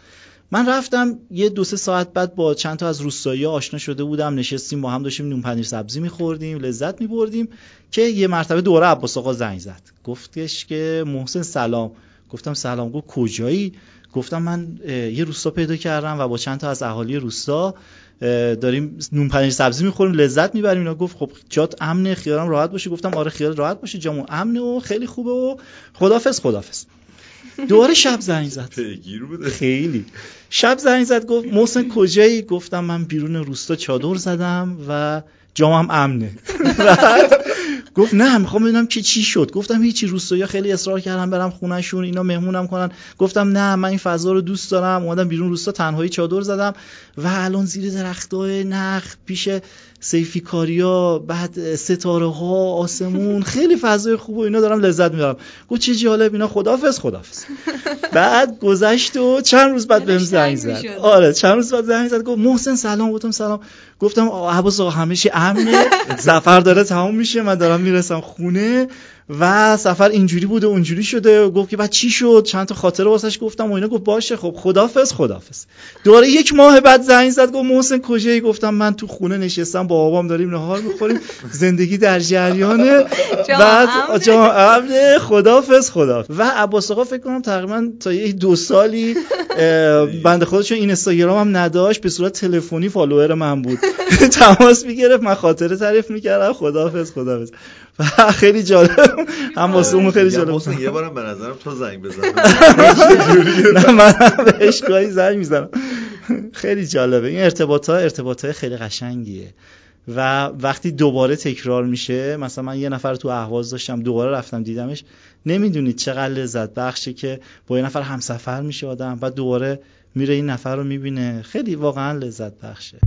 من رفتم یه دو سه ساعت بعد با چند تا از روستایی آشنا شده بودم. نشستیم با هم داشتیم نون پنیر سبزی میخوردیم لذت میبردیم که یه مرتبه دوره عباس آقا زنگ زد. گفتش که محسن سلام. گفتم سلام گفت کجایی؟ گفتم من یه روستا پیدا کردم و با چند تا از اهالی روستا داریم نون پنیر سبزی می‌خوریم لذت می‌بریم. اینا گفت خب جات امنه خیالم راحت باشه. گفتم آره خیال راحت باشه. جامو امنه و خیلی خوبه و خدافظ خدافظ. دوباره شب زنگ زد. خیلی. شب زنگ زد گفت محسن کجایی؟ گفتم من بیرون روستا چادر زدم و جامم امنه. [LAUGHS] گفت نه می‌خوام ببینم که چی شد. گفتم هیچی روستایی خیلی اصرار کردم برم خونهشون اینا مهمونم کنن. گفتم نه من این فضا رو دوست دارم. اومدم بیرون روستا تنهایی چادر زدم و الان زیر درختای نخ پیش سیفی کاریا بعد ستاره ها آسمون خیلی فضای خوب و اینا دارم لذت می‌برم. گفت چه جالب اینا خدافظ خدافظ بعد گذشت و چند روز بعد بهم زنگ زد. آره چند روز بعد زنگ زد. گفت محسن سلام گفتم سلام. گفتم عباس آقا همیشه امنه [LAUGHS] سفر داره تمام میشه من دارم می‌رسم خونه. و سفر اینجوری بوده اونجوری شده. گفت که بعد چی شد؟ چند تا خاطره واسش گفتم و اینا. گفت باشه خب خدافظ خدافظ دوباره یک ماه بعد زنگ زد. گفت محسن کجایی؟ گفتم من تو خونه نشستم. با بابام داریم نهار می‌خوریم. زندگی در جریانه. بعد جا امنه. خدافظ خدافظ و عباس آقا فکر کنم تقریبا تا یه دو سالی بنده خدا چون این اینستاگرام هم نداشت. به صورت تلفنی فالوور من بود. [LAUGHS] تماس می‌گرفت. من خاطره تعریف می‌کردم. خدافظ خدافظ و [LAUGHS] خیلی جالب. هم واسه اون خیلی جالب. یه بارم به نظرم تو زنگ بزن. [LAUGHS] [LAUGHS] نه من بهش گاهی زنگ می‌زنم. خیلی جالبه. این ارتباط ها ارتباط های خیلی قشنگیه. و وقتی دوباره تکرار میشه مثلا من یه نفر تو اهواز داشتم دوباره رفتم دیدمش نمی‌دونید چقدر لذت بخشه که با یه نفر همسفر میشه آدم بعد دوباره میره این نفر رو می‌بینه. خیلی واقعا لذت بخشه.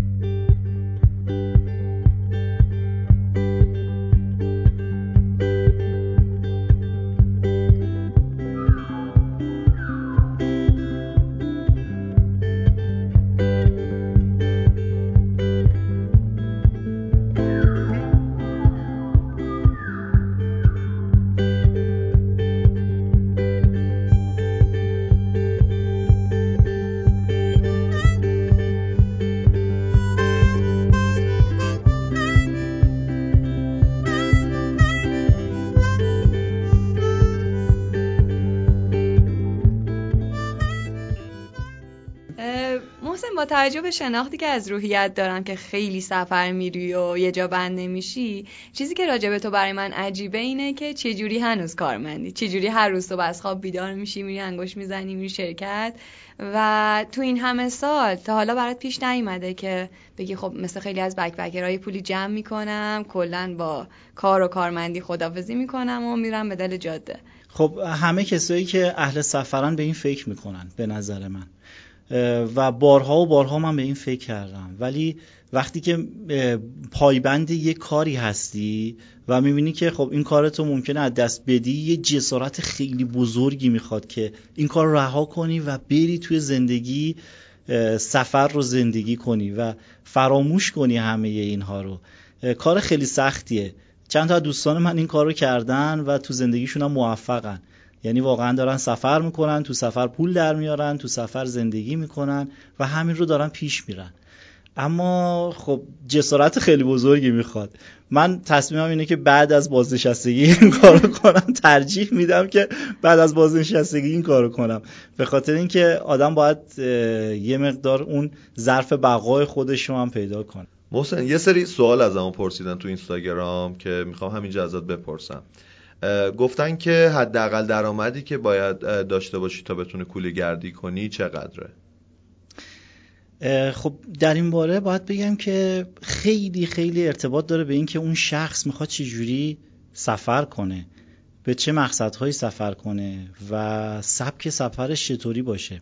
توجه به شناختی که از روحیت دارم که خیلی سفر میری و یه جا بند نمیشی چیزی که راجع به تو برای من عجیبه اینه که چجوری هنوز کارمندی؟ چجوری هر روز تو از خواب بیدار میشی میری انگوش می‌زنی میری شرکت؟ و تو این همه سال تا حالا برات پیش نیومده که بگی خب مثل خیلی از بکبکرهای پولی جمع می‌کنم کلا با کار و کارمندی خدافزی می‌کنم و میرم به دل جاده. خب همه کسایی که اهل سفرن به این فکر می‌کنن به نظر من. و بارها و بارها من به این فکر کردم. ولی وقتی که پایبند یه کاری هستی و می‌بینی که خب این کارتو ممکنه از دست بدی یه جسارت خیلی بزرگی می‌خواد که این کار رها کنی و بری توی زندگی سفر رو زندگی کنی و فراموش کنی همه اینها رو. کار خیلی سختیه. چند تا دوستان من این کار رو کردن و تو زندگیشون هم موفقن. یعنی واقعا دارن سفر می‌کنن تو سفر پول در میارن تو سفر زندگی می‌کنن و همین رو دارن پیش میرن. اما خب جسارت خیلی بزرگی می‌خواد. من تصمیمم اینه که بعد از بازنشستگی این کارو کنم ترجیح میدم که بعد از بازنشستگی این کارو کنم. به خاطر اینکه آدم باید یه مقدار اون ظرف بقای خودش رو هم پیدا کنه. محسن یه سری سوال از پرسیدن تو اینستاگرام که می‌خوام همینجا ازت بپرسم. گفتن که حداقل درآمدی که باید داشته باشی تا بتونه کوله گردی کنی چقدره؟ خب در این باره باید بگم که خیلی خیلی ارتباط داره به اینکه اون شخص می‌خواد چجوری سفر کنه به چه مقصدهایی سفر کنه و سبک سفرش چطوری باشه.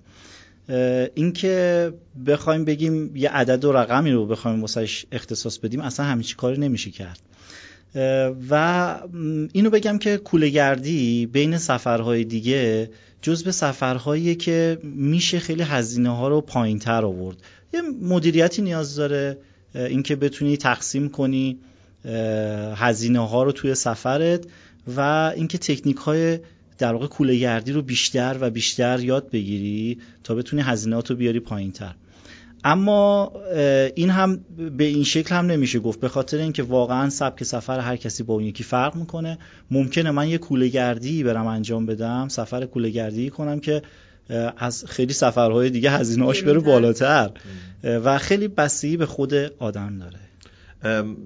اینکه بخوایم بگیم یه عدد و رقمی رو بخوایم واسش اختصاص بدیم اصلا همیشه کاری نمیشه کرد. و اینو بگم که کولهگردی بین سفرهای دیگه جز سفرهایی که میشه خیلی هزینه ها رو پایین تر آورد. یه مدیریتی نیاز داره اینکه بتونی تقسیم کنی هزینه ها رو توی سفرت و اینکه تکنیک های در واقع کولهگردی رو بیشتر و بیشتر یاد بگیری تا بتونی هزینهات رو بیاری پایین تر اما این هم به این شکل هم نمیشه گفت به خاطر اینکه واقعا سبک سفر هر کسی با اون یکی فرق می‌کنه. ممکنه من یه کوله گردی برم انجام بدم سفر کوله گردی کنم که از خیلی سفرهای دیگه هزینه هاش بره بالاتر. و خیلی بستگی به خود آدم داره.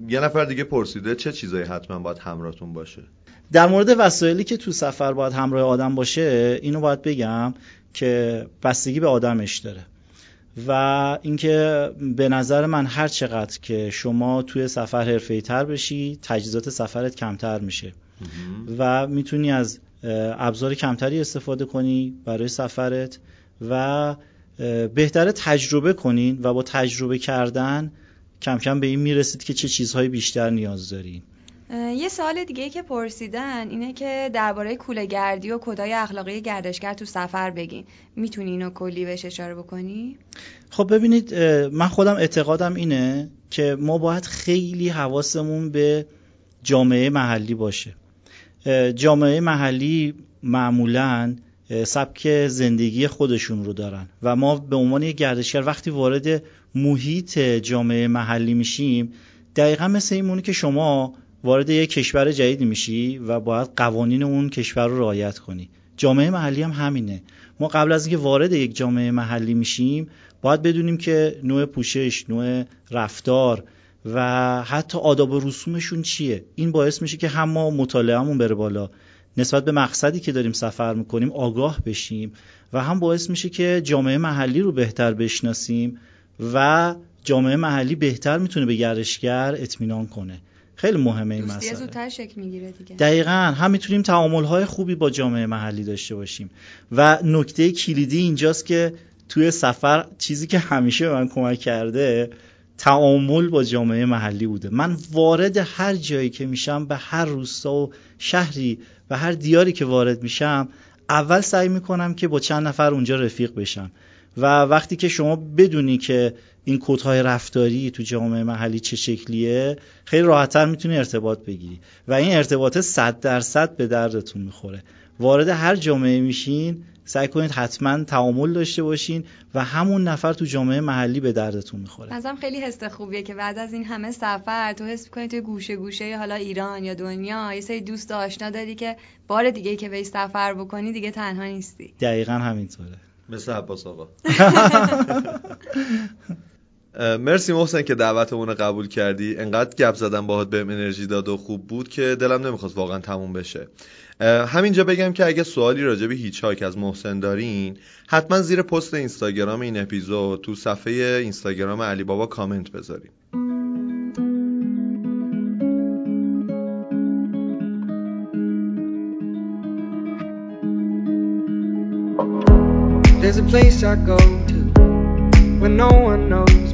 یه نفر دیگه پرسیده چه چیزایی حتما باید همراهتون باشه؟ در مورد وسایلی که تو سفر باید همراه آدم باشه اینو باید بگم که بستگی به آدمش داره. و اینکه به نظر من هر چقدر که شما توی سفر حرفه‌ای تر بشی تجهیزات سفرت کمتر میشه. و می‌تونی از ابزار کمتری استفاده کنی برای سفرت و بهتره تجربه کنین و با تجربه کردن کم کم به این می‌رسید که چه چیزهای بیشتر نیاز دارین. یه سوال دیگه که پرسیدن اینه که درباره کوله گردی و کدای اخلاقی گردشگر تو سفر بگین می‌تونی اینو کلی بهش اشاره بکنی؟ خب ببینید من خودم اعتقادم اینه که ما باید خیلی حواسمون به جامعه محلی باشه جامعه محلی معمولا سبک زندگی خودشون رو دارن و ما به عنوان یک گردشگر وقتی وارد محیط جامعه محلی میشیم دقیقا مثل این که شما وارد یک کشور جدید میشی و باید قوانین اون کشور رو رعایت کنی. جامعه محلی هم همینه. ما قبل از اینکه وارد یک جامعه محلی میشیم باید بدونیم که نوع پوشش نوع رفتار و حتی آداب و رسومشون چیه. این باعث میشه که هم ما مطالعهمون بره بالا. نسبت به مقصدی که داریم سفر می‌کنیم آگاه بشیم و هم باعث میشه که جامعه محلی رو بهتر بشناسیم و جامعه محلی بهتر می‌تونه به گردشگر اطمینان کنه. خیلی مهمه این مسئله. زودتر شکل می‌گیره دیگه. دقیقا. هم می‌تونیم تعامل های خوبی با جامعه محلی داشته باشیم. و نکته کلیدی اینجاست که توی سفر چیزی که همیشه به من کمک کرده تعامل با جامعه محلی بوده. من وارد هر جایی که میشم به هر روستا و شهری و هر دیاری که وارد میشم اول سعی می‌کنم که با چند نفر اونجا رفیق بشم. و وقتی که شما بدونی که این کودهای رفتاری تو جامعه محلی چه شکلیه خیلی راحتتر می‌تونی ارتباط بگیری. و این ارتباط صد درصد به دردتون می‌خوره. وارد هر جامعه میشین سعی کنید حتما تعامل داشته باشین و همون نفر تو جامعه محلی به دردتون می‌خوره. ازم خیلی حس خوبیه که بعد از این همه سفر تو حس کنید توی گوشه گوشه حالا ایران یا دنیا یه سری دوست آشنا داری که بار دیگه که به سفر بکنی دیگه تنها نیستی. دقیقا همینطوره. مثل عباس آقا. [LAUGHS] مرسی محسن که دعوتمون رو قبول کردی انقدر گپ زدم باهات بهم انرژی داد و خوب بود که دلم نمی‌خواست واقعا تموم بشه همینجا بگم که اگه سوالی راجع به هیچ از محسن دارین حتما زیر پست اینستاگرام این اپیزود تو صفحه اینستاگرام علی بابا کامنت بذارین There's a place I go to when no one knows.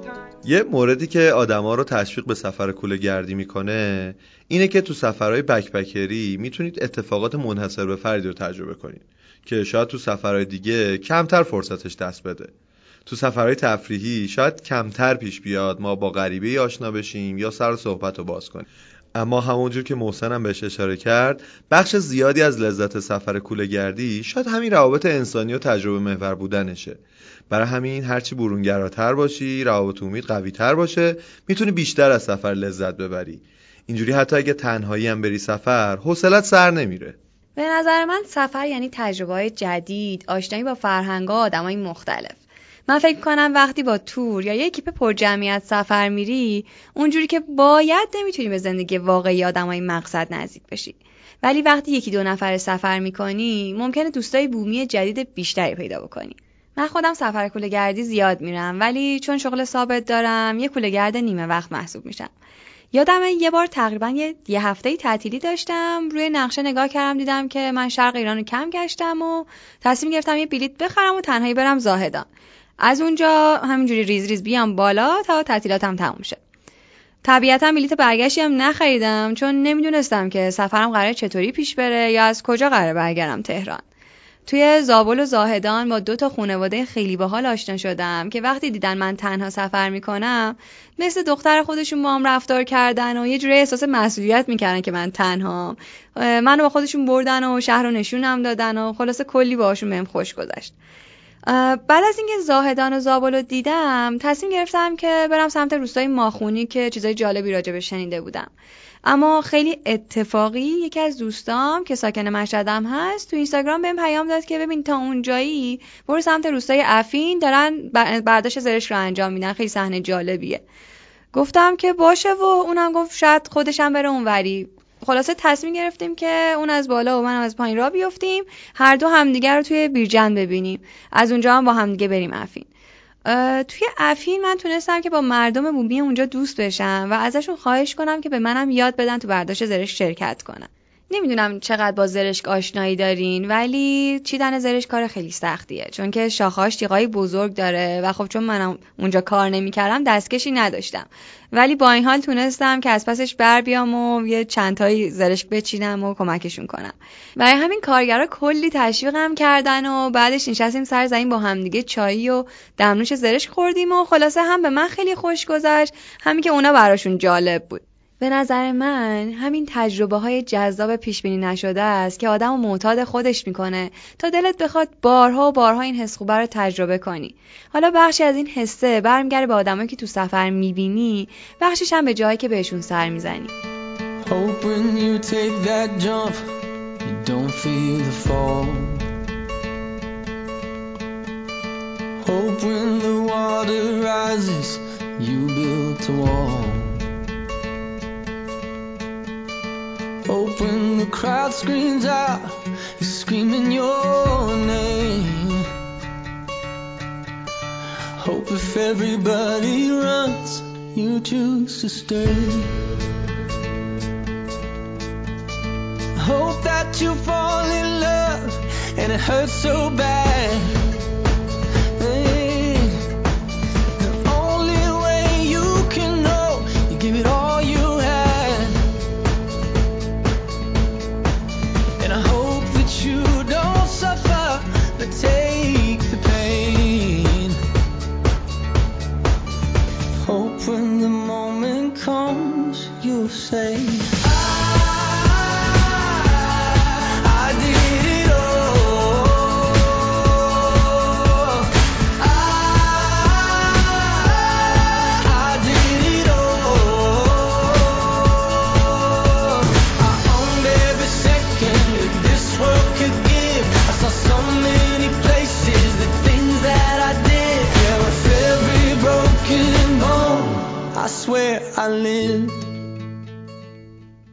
یه موردی که آدما رو تشویق به سفر کوله گردی می‌کنه اینه که تو سفرهای بکپکری می‌تونید اتفاقات منحصر به فردی رو تجربه کنید که شاید تو سفرهای دیگه کمتر فرصتش دست بده. تو سفرهای تفریحی شاید کمتر پیش بیاد ما با غریبه آشنا بشیم یا سر صحبت رو باز کنیم. اما همونجور که محسنم بهش اشاره کرد بخش زیادی از لذت سفر کوله گردی شاید همین روابط انسانی و تجربه محور بودنشه. برای همین هرچی برونگراتر باشی روابط امید قوی تر باشه می‌تونی بیشتر از سفر لذت ببری. اینجوری حتی اگه تنهایی هم بری سفر حوصلت سر نمیره. به نظر من سفر یعنی تجربه های جدید آشنایی با فرهنگ آدمای مختلف. من فکر کنم وقتی با تور یا یک کیپ پر جمعیت سفر میری اونجوری که باید نمی‌تونی به زندگی واقعی آدمای مقصد نزدیک بشی. ولی وقتی یکی دو نفر سفر می‌کنی ممکنه دوستای بومی جدید بیشتری پیدا بکنی. من خودم سفر کوله گردی زیاد میرم ولی چون شغل ثابت دارم یه کوله گرد نیمه وقت محسوب میشم. یادم یه بار تقریبا یه, یه هفته تعطیلی داشتم روی نقشه نگاه کردم دیدم که من شرق ایران رو کم گشتم و تصمیم گرفتم یه بلیت بخرم و تنهایی برم زاهدان. از اونجا همینجوری ریز ریز بیام بالا تا تعطیلاتم تموم شه. طبیعتا بلیت برگشتی هم نخریدم چون نمی‌دونستم که سفرم قرار چطوری پیش بره یا از کجا قرار برگردم تهران. توی زابل و زاهدان با دو تا خانواده خیلی باحال آشنا شدم که وقتی دیدن من تنها سفر می‌کنم مثل دختر خودشون با هم رفتار کردن و یه جوری احساس مسئولیت می‌کردن که من تنها منو با خودشون بردن و شهر رو نشونم دادن و خلاصه کلی باهاشون بهم خوش گذشت. بعد از اینکه زاهدان و زابل رو دیدم تصمیم گرفتم که برم سمت روستای ماخونی که چیزای جالبی راجع به شنیده بودم. اما خیلی اتفاقی یکی از دوستام که ساکن مشهدم هست تو اینستاگرام بهم پیام داد که ببین تا اونجایی برو سمت روستای افین دارن برداشت زرش رو انجام میدن. خیلی صحنه جالبیه. گفتم که باشه و اونم گفت شاید خودشم بره اونوری. خلاصه تصمیم گرفتیم که اون از بالا و من از پایین را بیفتیم. هر دو همدیگر رو توی بیرجن ببینیم. از اونجا هم با همدیگه بریم افین. توی افین من تونستم که با مردم بومی اونجا دوست بشم و ازشون خواهش کنم که به منم یاد بدن تو برداشت زرش شرکت کنم. نمی‌دونم چقدر با زرشک آشنایی دارین ولی چیدن زرش کار خیلی سختیه. چون که شاخاش تیغای بزرگ داره و خب چون منم اونجا کار نمی‌کردم دستکشی نداشتم. ولی با این حال تونستم که از پسش بر بیام و یه چندتایی زرشک بچینم و کمکشون کنم. برای همین کارگرا کلی تشویقم کردن و بعدش نشستیم سر زمین با همدیگه چایی و دمنوش زرشک خوردیم و خلاصه هم به من خیلی خوش گذشت. همین که اونا براشون جالب بود. به نظر من همین تجربه های جذاب پیش بینی نشده است که آدم معتاد خودش می‌کنه تا دلت بخواد بارها و بارها این حس خوبه رو تجربه کنی. حالا بخشی از این حسه برمیگرده به آدمایی که تو سفر می‌بینی بخشش هم به جایی که بهشون سر می‌زنی. Hope when the crowd screams out, you're screaming your name. Hope if everybody runs, you choose to stay. Hope that you fall in love and it hurts so bad. comes, you'll say.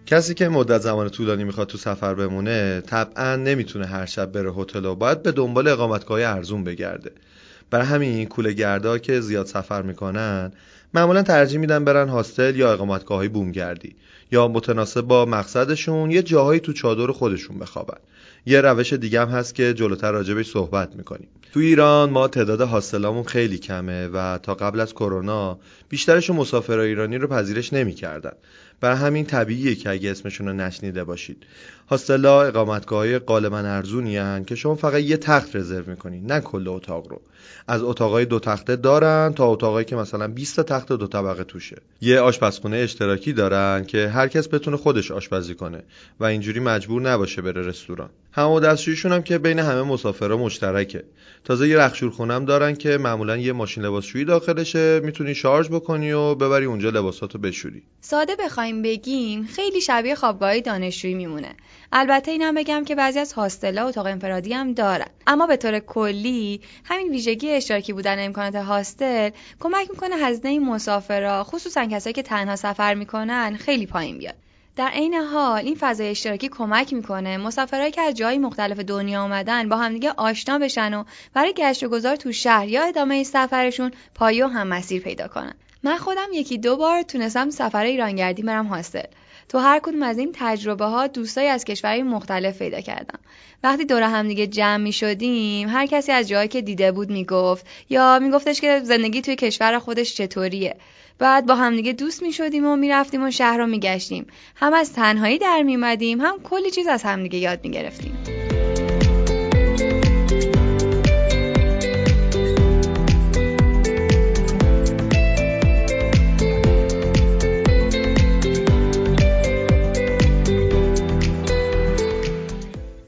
کسی که مدت زمان طولانی می‌خواد تو سفر بمونه طبعا نمی‌تونه هر شب بره هتل و باید به دنبال اقامتگاه ارزون بگرده. برای همین کوله گردا که زیاد سفر می‌کنن معمولا ترجیح میدن برن هاستل یا اقامتگاه های بومگردی یا متناسب با مقصدشون یه جاهایی تو چادر خودشون بخوابن. یه روش دیگه هم هست که جلوتر راجبش صحبت می‌کنیم. تو ایران ما تعداد هاستلامون خیلی کمه و تا قبل از کرونا بیشترشون مسافرای ایرانی رو پذیرش نمی‌کردن. برای همین طبیعیه که اگه اسمشون رو نشنیده باشید. هاستلا اقامتگاه های غالبا ارزونی که شما فقط یه تخت رزرو می‌کنید نه کل اتاق رو. از اتاقای دو تخته دارن تا اتاقایی که مثلا 20 تا تخت دو طبقه توشه. یه آشپزخونه اشتراکی دارن که هر کس بتونه خودش آشپزی کنه و اینجوری مجبور نباشه بره رستوران. همه دستشویشون هم که بین همه مسافرها مشترکه. تازه یه رخشور هم دارن که معمولا یه ماشین لباسشویی داخلشه می‌تونی شارژ بکنی و ببری اونجا لباساتو بشوری. ساده بخوایم بگیم خیلی شبیه خوابگاه دانشجویی میمونه. البته اینم بگم که بعضی از هاستلا اتاق انفرادی هم دارن. اما به طور کلی همین ویژگی اشتراکی بودن امکانات هاستل کمک می‌کنه هزینه مسافرا خصوصا کسایی که تنها سفر می‌کنن خیلی پایین بیاد. در عین حال این فضای اشتراکی کمک می‌کنه. مسافرایی که از جای مختلف دنیا آمدن با همدیگه آشنا بشن و برای گشت و گذار تو شهر یا ادامه سفرشون پایه و هم مسیر پیدا کنن. من خودم یکی دو بار تونستم سفر ایرانگردی برم هاستل. تو هر کدوم از این تجربه ها دوستایی از کشورهای مختلف پیدا کردم. وقتی دور هم دیگه جمع می شدیم هر کسی از جایی که دیده بود می‌گفت یا میگفتش که زندگی توی کشور خودش چطوریه. بعد با همدیگه دوست می شدیم و می‌رفتیم و شهر رو میگشتیم. هم از تنهایی در میمدیم هم کلی چیز از همدیگه یاد می‌گرفتیم.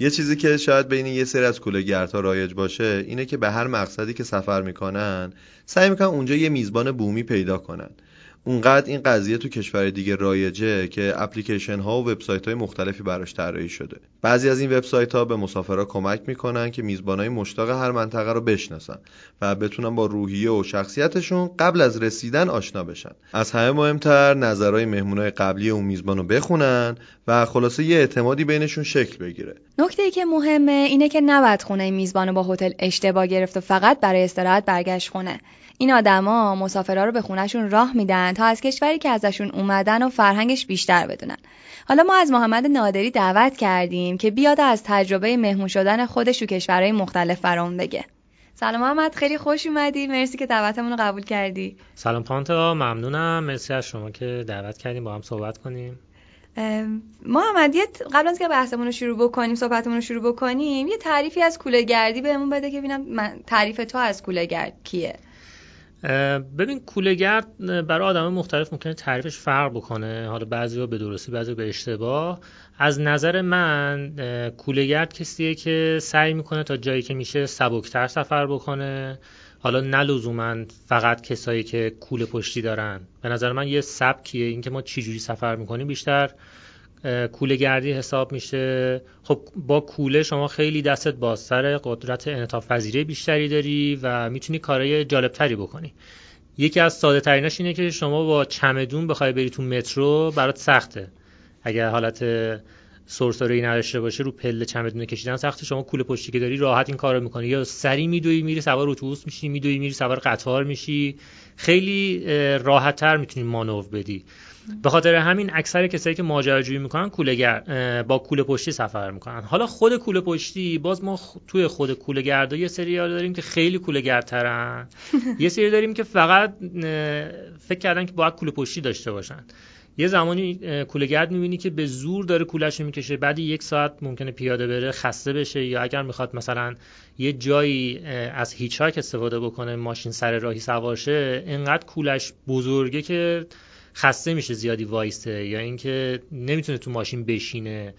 یه چیزی که شاید بین یه سری از کولهگردها رایج باشه اینه که به هر مقصدی که سفر می‌کنن سعی می‌کنن اونجا یه میزبان بومی پیدا کنن. اونقدر این قضیه تو کشور دیگه رایجه که اپلیکیشن ها و وبسایت های مختلفی براش طراحی شده. بعضی از این وبسایت ها به مسافرها کمک می‌کنن که میزبان های مشتاق هر منطقه رو بشناسن و بتونن با روحیه و شخصیتشون قبل از رسیدن آشنا بشن. از همه مهمتر نظرهای مهمونای قبلی اون میزبان رو بخونن و خلاصه یه اعتمادی بینشون شکل بگیره. نکته ای که مهمه اینه که نباید خونه میزبان با هتل اشتباه گرفت و فقط برای استراحت برگشت خونه. این آدما مسافرها رو به خونهشون راه میدن تا از کشوری که ازشون اومدن و فرهنگش بیشتر بدونن. حالا ما از محمد نادری دعوت کردیم که بیاد از تجربه مهمون شدن خودش تو کشورهای مختلف برام بگه. سلام محمد خیلی خوش اومدی. مرسی که دعوتمون رو قبول کردی. سلام پانتا ممنونم. مرسی از شما که دعوت کردیم با هم صحبت کنیم. محمد قبل از که بحثمون رو شروع بکنیم صحبتمون رو شروع بکنیم یه تعریفی از کوله گردی بهمون بده که ببینم تعریف تو از کوله گرد کیه؟ ببین کولهگرد برای آدم مختلف ممکنه تعریفش فرق بکنه. حالا بعضی به درستی بعضی به اشتباه. از نظر من کولهگرد کسیه که سعی می‌کنه تا جایی که میشه سبکتر سفر بکنه. حالا نه لزوما فقط کسایی که کوله پشتی دارن. به نظر من یه سبکیه. اینکه ما چجوری سفر می‌کنیم بیشتر کوله گردی حساب میشه. خب با کوله شما خیلی دستت بازتر قدرت انعطاف پذیری بیشتری داری و می‌تونی کارهای جالبتری بکنی. یکی از ساده تریناش اینه که شما با چمدون بخوای بری تو مترو برات سخته. اگر حالت سرسره نداشته باشه رو پله چمدون کشیدن سخته. شما کوله پشتی که داری راحت این کارو می‌کنی. یا سری میدوی میری سوار اتوبوس میشی میدوی میری سوار قطار میشی. خیلی راحت تر می‌تونی مانور بدی. به خاطر همین اکثر کسایی که ماجراجویی می‌کنن کولهگر با کوله پشتی سفر می‌کنن. حالا خود کوله پشتی باز ما توی خود کوله گردا یه سری داریم که خیلی کوله گردترن. [LAUGHS] یه سری داریم که فقط فکر کردن که باید کوله پشتی داشته باشن. یه زمانی کوله گرد می‌بینی که به زور داره کولش می‌کشه بعد یک ساعت ممکنه پیاده بره خسته بشه یا اگر می‌خواد مثلا یه جایی از هیچاک استفاده بکنه ماشین سر راهی سوارشه انقدر کولش بزرگه که خسته میشه زیادی وایسته یا اینکه نمی‌تونه تو ماشین بشینه.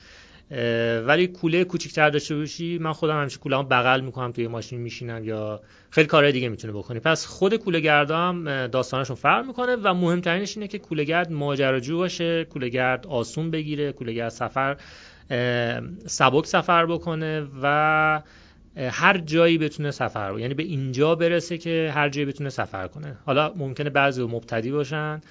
ولی کوله کوچیک‌تر داشته باشی من خودم همیشه کوله هم بغل می‌کنم توی ماشین میشینم یا خیلی کارهای دیگه می‌تونه بکنی. پس خود کوله گرد هم داستانشون فرق می‌کنه و مهمترینش اینه که کوله گرد ماجراجو باشه کوله گرد آسون بگیره کوله گرد سفر سبک سفر بکنه و هر جایی بتونه سفر یعنی به اینجا برسه که هر جایی بتونه سفر کنه. حالا ممکنه بعضی مبتدی باشن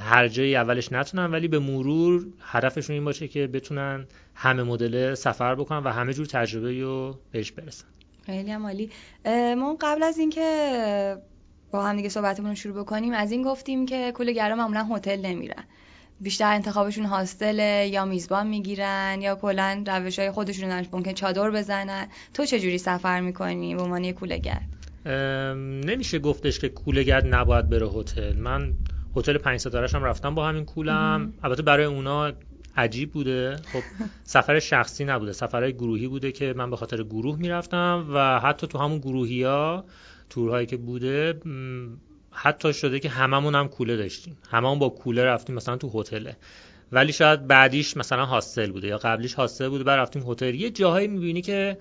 هر جایی اولش نتونن ولی به مرور هدفشون این باشه که بتونن همه مدل سفر بکنن و همه جور تجربه رو بهش برسن. خیلی عالی. ما قبل از اینکه با هم دیگه صحبتمون رو شروع بکنیم از این گفتیم که کولگرا معمولا هتل نمیرن. بیشتر انتخابشون هاستل یا میزبان می‌گیرن یا کلا روش های خودشون دارن ممکن چادر بزنن. تو چه جوری سفر می‌کنی به عنوان کولگر نمیشه گفتش که کولگر نباید بره هتل. من هتل پنج ستاره هم رفتم با همین کولم. البته برای اونا عجیب بوده. خب سفر شخصی نبوده. سفرهای گروهی بوده که من به خاطر گروه می‌رفتم و حتی تو همون گروهی ها تورهایی که بوده حتی شده که هممون هم کوله داشتیم. هممون با کوله رفتیم مثلا تو هتله. ولی شاید بعدیش مثلا هاستل بوده یا قبلیش هاستل بوده. بعد رفتیم هتل. یه جاهایی می‌بینی که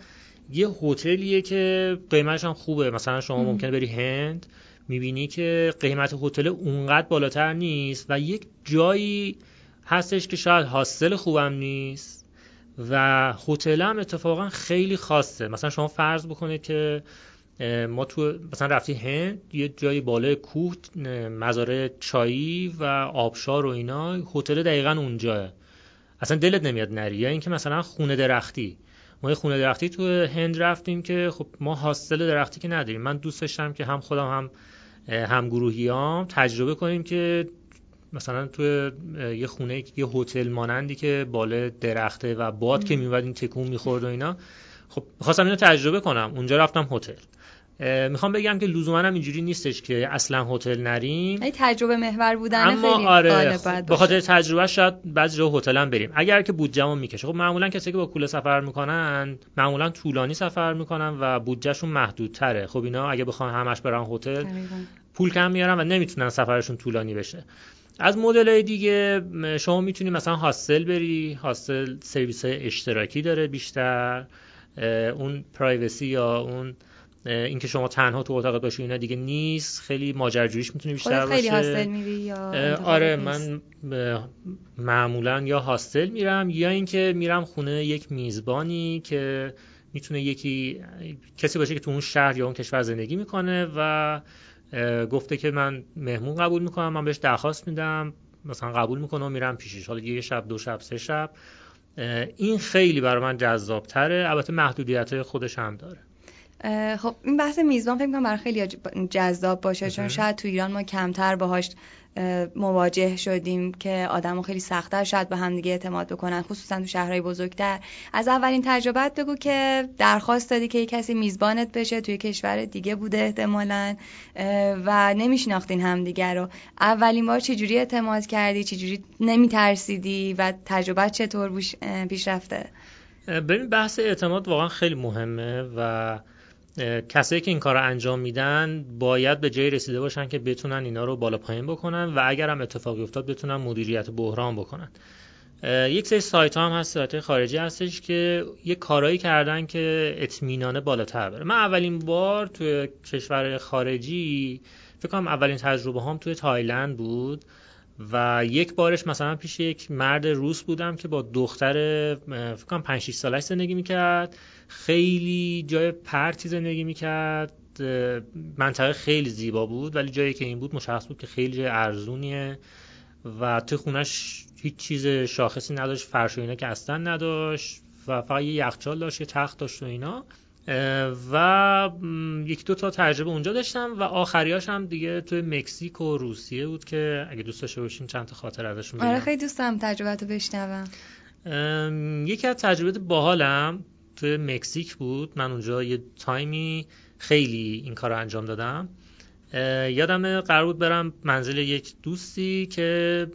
یه هتلیه که قیمتش هم خوبه. مثلا شما ممکنه بری هند. می‌بینی که قیمت هتل اونقدر بالاتر نیست و یک جایی هستش که شاید هاستل خوبم نیست و هتل هم اتفاقا خیلی خاصه. مثلا شما فرض بکنید که ما تو مثلا رفتی هند یه جایی بالای کوه مزارع چایی و آبشار و اینا هتل دقیقا اونجاه اصلا دلت نمیاد نری. یا اینکه مثلا خونه درختی. ما یه خونه درختی تو هند رفتیم که خب ما هاستل درختی که نداریم. من دوست داشتم که هم خودم هم هم تجربه کنیم که مثلا تو یه خونه یه هتل مانندی که بالا درخته و باد که میومد این تکون می‌خورد و اینا. خب خواستم اینو تجربه کنم. اونجا رفتم هتل. می‌خوام بگم که لزوما هم اینجوری نیستش که اصلا هتل نریم. ای تجربه محور بودن اما خیلی آره خب به خاطر تجربه شاید بعضی جا هتل هم بریم. اگر که بودجهمون می‌کشه. خب معمولا کسی که با کوله سفر می‌کنن معمولا طولانی سفر می‌کنن و بودجهشون محدودتره. خب اینا اگه بخوان همش برن هتل پول کم میارن و نمی‌تونن سفرشون طولانی بشه. از مدل دیگه شما می‌تونی مثلا هاستل بری. هاستل سرویس های اشتراکی داره بیشتر. اون پرایوسی یا اون اینکه شما تنها تو اتاق باشی اینا دیگه نیست. خیلی ماجراجوییش می‌تونه بیشتر باشه خیلی هاستل میری یا آره من معمولا یا هاستل میرم یا اینکه میرم خونه یک میزبانی که می‌تونه یکی کسی باشه که تو اون شهر یا اون کشور زندگی می‌کنه و گفته که من مهمون قبول می‌کنم من بهش درخواست میدم مثلا قبول می‌کنه و میرم پیشش. حالا یه شب دو شب سه شب. این خیلی برای من جذاب تره البته محدودیت های خودش هم داره. خب این بحث میزبان فکر کنم برای خیلی جذاب باشه چون شاید تو ایران ما کمتر باهاش مواجه شدیم که آدمو خیلی سختتر شاید به همدیگه اعتماد بکنن خصوصا تو شهرهای بزرگتر. از اولین تجربت بگو که درخواست دادی که یه کسی میزبانت بشه توی کشور دیگه بوده احتمالا و نمیشناختین همدیگه رو. اولین بار چجوری اعتماد کردی؟ چجوری نمیترسیدی؟ و تجربت چطور پیش رفته ببین بحث اعتماد واقعا خیلی مهمه و کسایی که این کار رو انجام میدن باید به جایی رسیده باشن که بتونن اینا رو بالا پایین بکنن و اگر هم اتفاقی افتاد بتونن مدیریت بحران بکنن. یک سری سایت ها هم هست سایت خارجی هستش که یه کارایی کردن که اطمینانه بالاتر بره. من اولین بار توی کشور خارجی فکر کنم اولین تجربه هم توی تایلند بود. و یک بارش مثلا پیش یک مرد روس بودم که با دختر فکر کنم 5 6 سالش زندگی می‌کرد. خیلی جای پرتی زندگی می‌کرد. منطقه خیلی زیبا بود ولی جایی که این بود مشخص بود که خیلی جای ارزونیه و تو خونش هیچ چیز شاخصی نداشت فرش و اینا که اصلا نداشت و فقط یه یخچال داشت یه تخت داشت و اینا. و یک دو تا تجربه اونجا داشتم و آخریاش هم دیگه توی مکزیک و روسیه بود که اگه دوست داشته باشین چند تا خاطر ازشون بگم. آره خیلی دوستم تجربه رو بشنوم یکی از تجربه باحالم توی مکزیک بود. من اونجا یه تایمی خیلی این کار رو انجام دادم. یادم قرار بود برم منزل یک دوستی که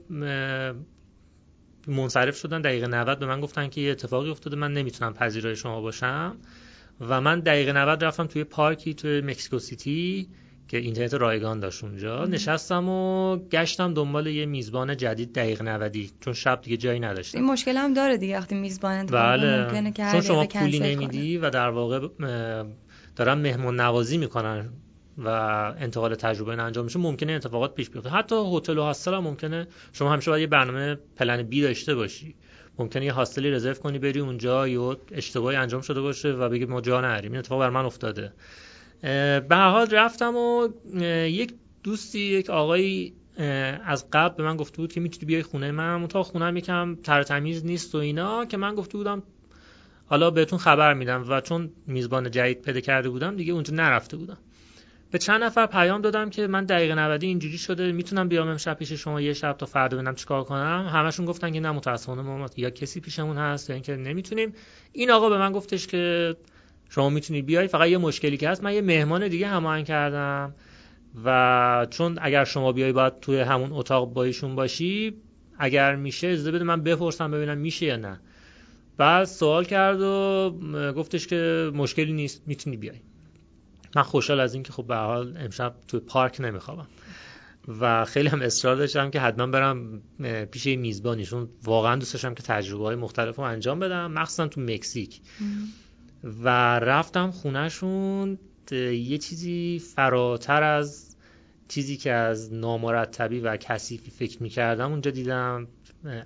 منصرف شدن دقیقه 90 به من گفتن که یه اتفاقی افتاده من نمی‌تونم پذیرای شما باشم. و من دقیقه 90 رفتم توی پارکی توی مکسیکو سیتی که اینترنت رایگان داشت اونجا. نشستم و گشتم دنبال یه میزبان جدید دقیق 90 چون شب دیگه جایی نداشتم. این مشکل هم داره دیگه وقتی میزبان بله. ممکنه که چون شما پولی نمیدی و در واقع دارن مهمون نوازی می‌کنن و انتقال تجربه انجام میشه ممکنه اتفاقات پیش بیفته. حتی هتل و هاستل هم ممکنه شما همیشه باید یه برنامه پلن بی داشته باشی. ممکنه یه هاستلی رزرو کنی بری اونجا یا اشتباهی انجام شده باشه و بگی ما جا نریم. این اتفاق بر من افتاده. به هر حال رفتم و یک دوستی یک آقایی از قبل به من گفته بود که می‌تونی بیای خونه من. تا خونه یکم تر تمیز نیست و اینا که من گفته بودم حالا بهتون خبر میدم. و چون میزبان جدید پیدا کرده بودم دیگه اونجا نرفته بودم. به چند نفر پیام دادم که من دقیقه 90 اینجوری شده می‌تونم بیام امشب پیش شما یه شب تا فردا ببینم چیکار کنم. همشون گفتن که نه متاسفانه ما یا کسی پیشمون هست یا اینکه نمی‌تونیم. این آقا به من گفتش که شما می‌تونی بیای فقط یه مشکلی که هست من یه مهمان دیگه هماهنگ کردم و چون اگر شما بیای باید توی همون اتاق با ایشون باشی اگر میشه اجازه بده من بپرسم ببینم میشه یا نه. بعد سوال کرد و گفتش که مشکلی نیست می‌تونی بیای. من خوشحال از اینکه خب به حال امشب توی پارک نمیخوابم. و خیلی هم اصرار داشتم که حتما برم پیش میزبانیشون واقعا دوست داشتم که تجربه های مختلف رو انجام بدم مخصوصا تو مکزیک. و رفتم خونهشون. یه چیزی فراتر از چیزی که از نامرتبی و کثیفی فکر می‌کردم اونجا دیدم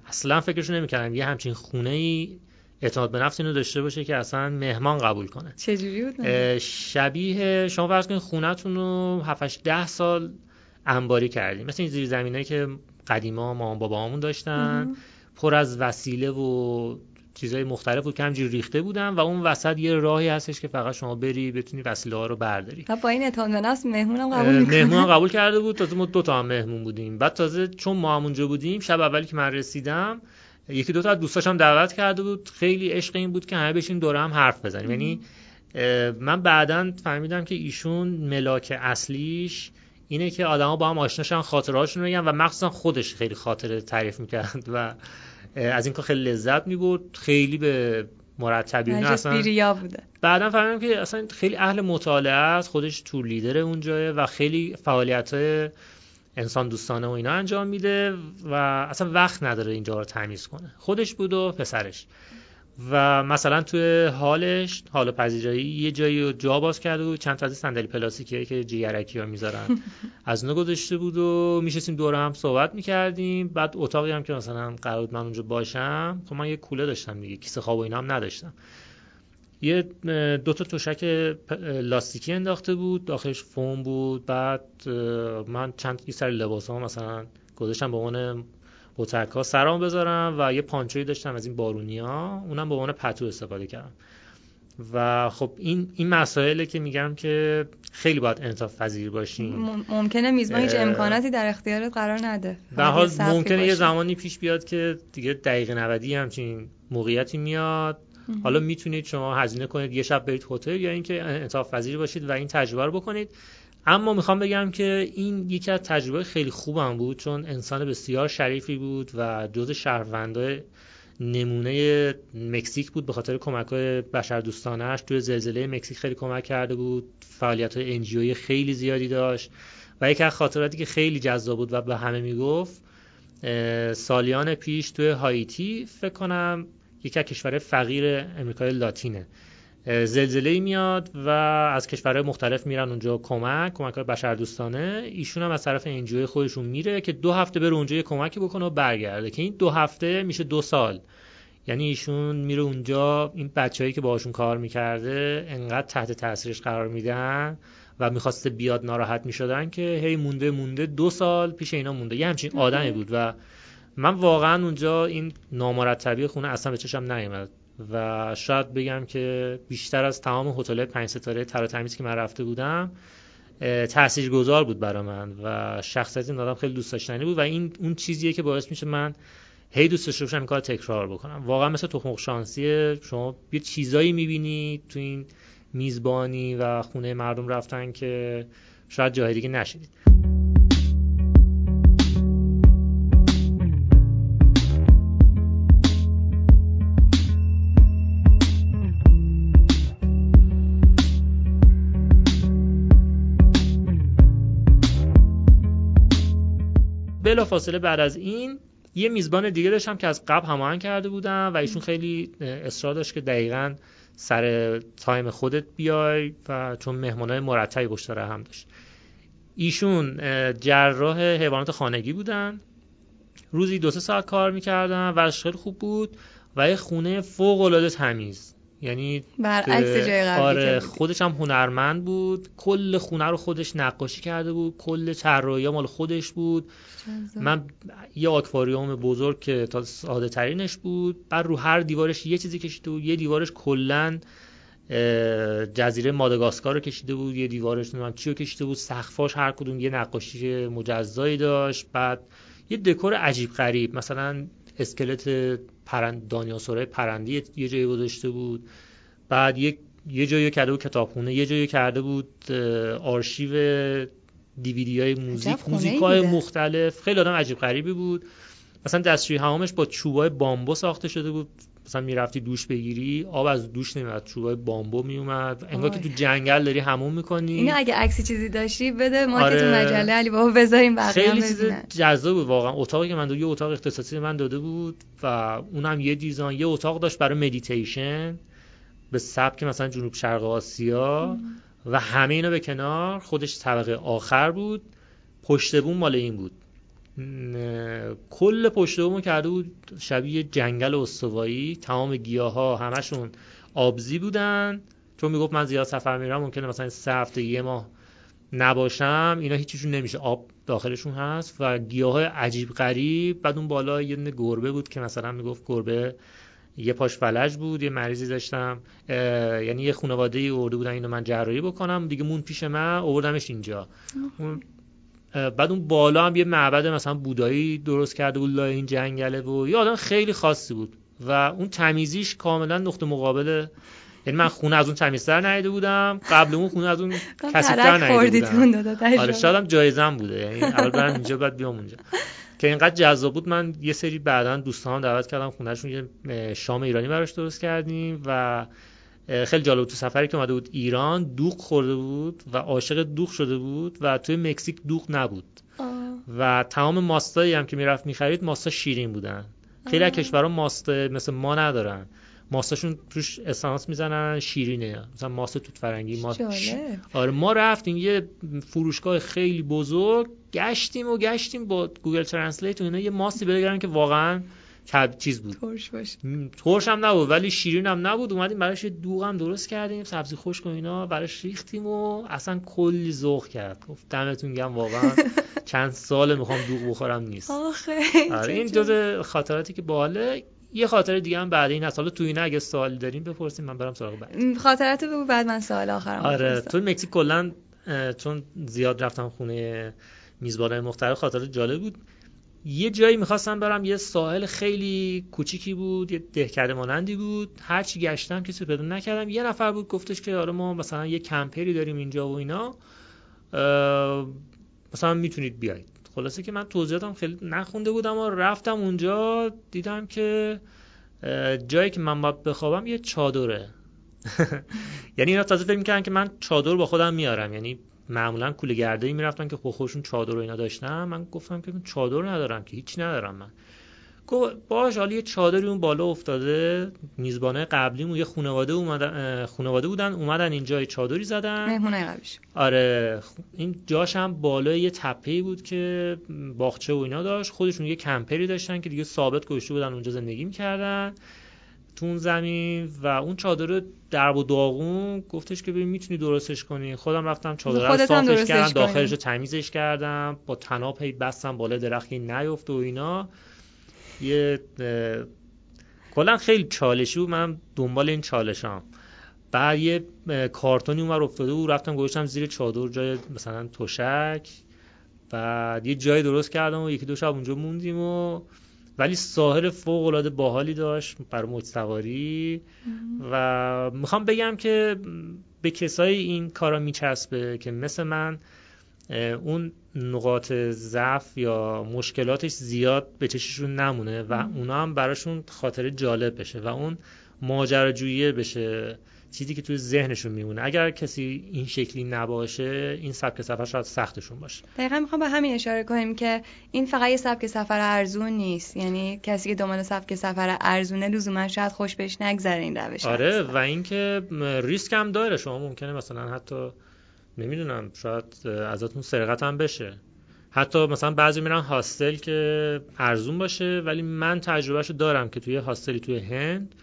اصلا فکرشو نمی‌کردم. یه همچین خونه ای اعتماد به نفس اینو داشته باشه که اصلا مهمان قبول کنه. چجوری بود؟ شبیه شما فرض کنید خونهتون رو 7 ده سال انباری کردیم. مثل این زیر زمینایی که قدیما مامان بابامون داشتن. پر از وسیله و چیزهای مختلف بود که همجوری ریخته بودن و اون وسط یه راهی هستش که فقط شما بری بتونی وسیله ها رو برداری. با این اعتماد به نفس مهمونم قبول می‌کنه. مهمون قبول کرده بود. تازه ما دو تا هم مهمون بودیم. بعد تازه چون ما هم اونجا بودیم شب اولی که من رسیدم یکی دو تا از دوستاشم دعوت کرده بود. خیلی عشق این بود که همه بشین دور هم حرف بزنیم. یعنی من بعدا فهمیدم که ایشون ملاک اصلیش اینه که آدما با هم آشناشن خاطرهاشون رو بگن و مخصوصا خودش خیلی خاطره تعریف می‌کرد و از این کار خیلی لذت می‌برد. خیلی به مرتبی اصلا بوده. بعدا فهمیدم که اصلا خیلی اهل مطالعه است. خودش تور لیدر اونجاه و خیلی فعالیت های انسان دوستانه و اینا انجام میده و اصلا وقت نداره اینجا رو تمیز کنه. خودش بود و پسرش. و مثلا توی حالش حال پذیرایی یه جایی رو جا باز کرده بود چند تا از صندلی پلاستیکی که جیگرکی ها می‌ذارن. [LAUGHS] از اونو گذاشته بود و میشستیم دور هم صحبت می‌کردیم. بعد اتاقی هم که مثلا قرار من اونجا باشم خب من یه کوله داشتم دیگه کیسه خواب و اینا هم نداشتم. یه دو تا تشک لاستیکی انداخته بود داخلش فوم بود بعد من چند یه سر لباس ها مثلا گذاشتم به عنوان بوتک ها سرام بذارم و یه پانچوی داشتم از این بارونی ها اونم به عنوان پتو استفاده کردم. و خب این این مسائله که میگم که خیلی باید انصاف پذیر باشیم. ممکنه میزبان هیچ امکاناتی در اختیارت قرار نده. به حال ممکنه یه زمانی پیش بیاد که دیگه دقیقه 90 همچین موقعیتی میاد. حالا می‌تونید شما هزینه کنید یه شب برید هتل یا اینکه انصاف پذیر باشید و این تجربه رو بکنید. اما می‌خوام بگم که این یکی از تجربه خیلی خوبم بود چون انسان بسیار شریفی بود و جز شهروندای نمونه مکزیک بود به خاطر کمک های بشر دوستانش. توی زلزله مکزیک خیلی کمک کرده بود فعالیت های انجیوی خیلی زیادی داشت. و یکی از خاطراتی که خیلی جذاب بود و به همه می‌گفت سالیان پیش توی هایتی فکر کنم یکی از کشور فقیر امریکای لاتینه. زلزله میاد و از کشورهای مختلف میرن اونجا کمک کمک های بشر دوستانه ایشون هم از طرف انجوی خودشون میره که دو هفته بره اونجا یه کمکی بکنه و برگرده که این دو هفته میشه دو سال. یعنی ایشون میره اونجا این بچههایی که باهاشون کار می‌کرده انقدر تحت تاثیرش قرار میدن و می‌خواسته بیاد ناراحت می‌شدن که هی مونده مونده دو سال پیش اینا مونده. یه همچین آدمی بود و من واقعا اونجا این نامرتبی خونه اصلا به چشم نیومد و شاید بگم که بیشتر از تمام هتل پنج ستاره تر تمیز که من رفته بودم گذار بود برای من و شخصیت این آدم خیلی دوست داشتنی بود و این اون چیزیه که باعث میشه من هی دوست داشته باشم کار تکرار بکنم. واقعا مثل تخم شانسی شما یه چیزایی می‌بینی تو این میزبانی و خونه مردم رفتن که شاید جای دیگه نشدید بلا فاصله بعد از این یه میزبان دیگه داشتم که از قبل هماهنگ کرده بودم و ایشون خیلی اصرار داشت که دقیقا سر تایم خودت بیای و چون مهمانای مرتبی پشت هم داشت. ایشون جراح حیوانات خانگی بودن. روزی دو سه ساعت کار می‌کردن و خیلی خوب بود و یه خونه فوق العاده تمیز. یعنی برعکس جای قبلی آره خودش هم هنرمند بود. کل خونه رو خودش نقاشی کرده بود. کل طراحی مال خودش بود. من یه آکواریوم بزرگ که تا ساده ترینش بود. بعد رو هر دیوارش یه چیزی کشیده بود. یه دیوارش کلا جزیره ماداگاسکار رو کشیده بود. یه دیوارش نمی‌دونم چی رو کشیده بود. سقفاش هر کدوم یه نقاشی مجزایی داشت. بعد یه دکور عجیب غریب. مثلا اسکلت پرند دانیاسورای پرندی یه جایی گذاشته بود. بعد یک یه جایی کرده بود کتابخونه یه جایی کرده بود آرشیو دیویدی های موزیک موزیک های مختلف. خیلی آدم عجیب غریبی بود. مثلا دستشوی حمامش با چوبای بامبو ساخته شده بود. مثلا می‌رفتی دوش بگیری آب از دوش نمیاد چوبای بامبو میومد انگار که تو جنگل داری حموم می‌کنی. اینو اگه عکسی چیزی داشتی بده ما آره... که تو آره. مجله علی بابا بذاریم بقیه خیلی چیز جذاب بود واقعا. اتاقی که من دو یه اتاق اختصاصی من داده بود و اونم یه design یه اتاق داشت برای مدیتیشن به سبک مثلا جنوب شرق آسیا و همه اینا به کنار. خودش طبقه آخر بود. پشت بوم مال این بود. کل پشت بومو کرده بود شبیه جنگل استوایی. تمام گیاه ها همشون آبزی بودن. چون می‌گفت من زیاد سفر میرم ممکنه مثلا سه هفته یه ماه نباشم. اینا هیچیشون نمیشه. آب داخلشون هست و گیاه های عجیب غریب. بعد اون بالا یه دونه گربه بود که مثلا می‌گفت گربه یه پاش فلج بود یه مریضی داشتم. یعنی یه خانواده ای بودن اینو من جراحی بکنم. دیگه مون پیش من آوردمش اینجا. بعد اون بالا هم یه معبد مثلا بودایی درست کرده بود لای این جنگله و یه آدم خیلی خاصی بود. و اون تمیزیش کاملا نقطه مقابل یعنی من خونه از اون تمیزتر نیده بودم قبل اون خونه از اون [LAUGHS] کسیتر نیده بودم. آره شاید جایزم بوده. یعنی اول برم اینجا بعد بیام اونجا. که اینقدر جذاب بود من یه سری بعدا دوستان دعوت کردم خونهشون یه شام ایرانی براش درست کردیم و خیلی جالب تو سفری که اومده بود ایران دوغ خورده بود و عاشق دوغ شده بود و توی مکزیک دوغ نبود. و تمام ماستایی هم که می‌رفت می‌خرید ماستا شیرین بودن. خیلی از کشورها ماست مثل ما ندارن. ماستاشون توش اسانس می‌زنن شیرینه. مثلا ماست توت فرنگی ما آره ما رفتیم یه فروشگاه خیلی بزرگ گشتیم و گشتیم با Google Translate و اینا یه ماستی بگیرن که واقعا چیز بود. ترش باشه. ترش هم نبود ولی شیرین هم نبود. اومدیم براش دوغ هم درست کردیم سبزی خشک و اینا براش ریختیم و اصلا کلی ذوق کرد. گفت دمتون گرم واقعا. [LAUGHS] چند سال می‌خوام دوغ بخورم نیست. آخه آره این جز خاطراتی که باحاله یه خاطره دیگه هم بعد این حالا تو اینه اگه سوالی داریم بپرسیم من برم سراغ بعد. خاطرات بگو بعد من سوال آخرم آره تو مکزیک کلا چون زیاد رفتم خونه میزبانای مختلف خاطرات جالب بود. یه جایی می‌خواستم برم یه ساحل خیلی کوچیکی بود یه دهکده مانندی بود. هرچی گشتم کسی پیدا نکردم. یه نفر بود گفتش که آره ما مثلا یه کمپری داریم اینجا و اینا. مثلا می‌تونید بیاید. خلاصه که من توضیحاتم خیلی نخونده بودم و رفتم اونجا. دیدم که جایی که من باید بخوابم یه چادره. [LAUGHS] یعنی اینا تازه فکر می‌کردن که من چادر با خودم میارم. یعنی معمولا کوله گرده می‌رفتن که خودشون چادر و اینا داشتن. من گفتم که چادر ندارم که هیچ ندارم من. باش حالا یه چادری اون بالا افتاده. میزبانه قبلیمون یه خانواده اومدن خانواده بودن اومدن اینجا یه چادری زدن. مهمونه قبلیش. آره. این جاش هم بالا یه تپه‌ای بود که باغچه و اینا داشت. خودشون یه کمپری داشتن که دیگه ثابت گذاشته بودن اونجا زندگی می‌کردن. تو زمین و اون چادر درب و داغون گفتش که ببین می‌تونی درستش کنی. خودم رفتم چادر رو صافش کردم داخلش رو تمیزش کردم با تناب هی بستم بالا درختی نیفت و اینا. یه کلا خیلی چالشی بود. من دنبال این چالشام. بعد یه کارتونی اونور افتاده بود. رفتم گذاشتم زیر چادر جای مثلا تشک. بعد یه جای درست کردم و یکی دو شب اونجا موندیم و ولی ساحل فوق العاده باحالی داشت برای موج سواری و می‌خوام بگم که به کسایی این کارا میچسبه که مثل من اون نقاط ضعف یا مشکلاتش زیاد به چششون نمونه و اونا هم براشون خاطر جالب بشه و اون ماجراجویی بشه. چیزی که توی ذهنشون میمونه. اگر کسی این شکلی نباشه این سبک سفر شاید سختشون باشه. دقیقا می‌خوام به همین اشاره کنیم که این فقط یه سبک سفر ارزون نیست. یعنی کسی که دنبال سبک سفر ارزونه لزوما شاید خوش بهش نگذره این روش آره و اینکه ریسک هم داره. شما ممکنه مثلا حتی نمی‌دونم شاید ازتون سرقت هم بشه. حتی مثلا بعضی میرن هاستل که ارزون باشه ولی من تجربهشو دارم که توی هاستلی توی هند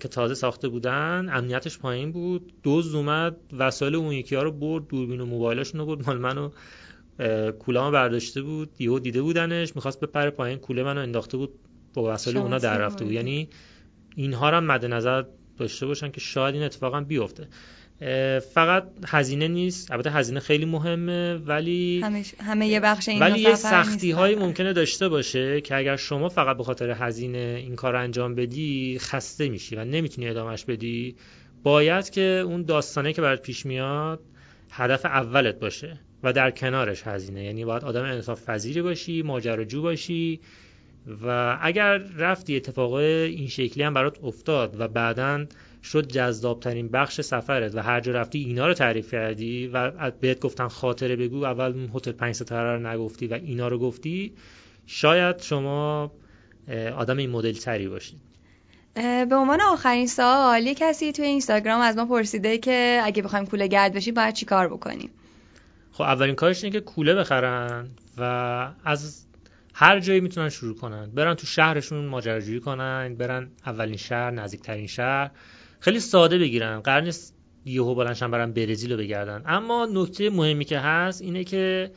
که تازه ساخته بودن امنیتش پایین بود. دوز اومد وسایل اون یکی ها رو برد دوربین و موبایلشون رو برد. مال منو کوله برداشته بود. یهو دیده بودنش می‌خواست بپره پایین. کوله منو انداخته بود با وسایل اونا در رفته بود. یعنی اینها رو هم مد نظر داشته باشن که شاید این اتفاقا بیفته. فقط هزینه نیست. البته هزینه خیلی مهمه ولی همه یه بخش این ولی یه سختی هایی ممکنه داشته باشه که اگر شما فقط به خاطر هزینه این کار انجام بدی خسته میشی و نمی‌تونی ادامهش بدی. باید که اون داستانه که برات پیش میاد هدف اولت باشه و در کنارش هزینه. یعنی باید آدم انصاف پذیری باشی ماجراجو باشی. و اگر رفتی اتفاق این شکلی هم برات افتاد و بعدا شد جذابترین بخش سفرت و هر جا رفتی اینا رو تعریف کردی و بهت گفتن خاطره بگو اول هتل پنج ستاره رو نگفتی و اینا رو گفتی شاید شما آدم این مدل تری باشید به عنوان آخرین سوال یه کسی توی اینستاگرام از ما پرسیده که اگه بخوایم کوله گرد بشیم باید چی کار بکنیم؟ خب اولین کارش اینه که کوله بخرن و از هر جایی می‌تونن شروع کنن. برن تو شهرشون ماجراجویی کنن برن اولین شهر نزدیکترین شهر. خیلی ساده بگیرن. قرار نیست یهو بلنشن برن برزیل رو بگردن. اما نکته مهمی که هست اینه که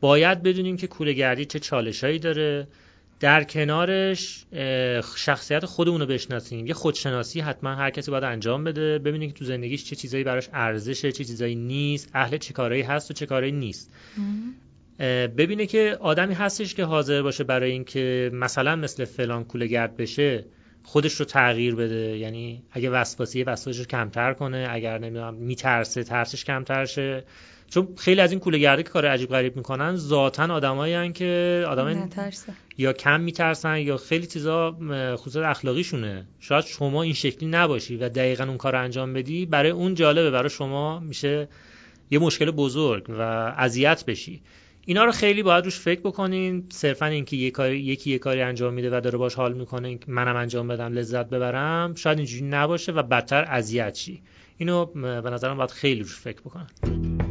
باید بدونیم که کوله گردی چه چالشایی داره. در کنارش شخصیت خودمون رو بشناسیم. یه خودشناسی حتما هر کسی باید انجام بده. ببینید که تو زندگیش چه چیزایی براش ارزشه چه چیزایی نیست اهل چه کارایی هست و چه کارایی نیست. ببینه که آدمی هستش که حاضر باشه برای اینکه مثلا مثل فلان کوله گرد بشه. خودش رو تغییر بده. یعنی اگه وسواسی وسواسش رو کمتر کنه. اگر نمی‌دونم میترسه ترسش کمتر شه. چون خیلی از این کوله گرده که کار عجیب غریب می‌کنن ذاتا آدمایی که آدمای یا کم میترسن یا خیلی چیزا خصوص اخلاقیشونه. شاید شما این شکلی نباشی و دقیقا اون کار رو انجام بدی برای اون جالبه. برای شما میشه یه مشکل بزرگ و اذیت بشی. اینا رو خیلی باید روش فکر بکنین. صرفا اینکه یه کاری یکی یه کاری انجام میده و داره باش حال می‌کنه منم انجام بدم لذت ببرم شاید اینجوری نباشه و بدتر اذیت شی. اینو به نظرم باید خیلی روش فکر بکنن.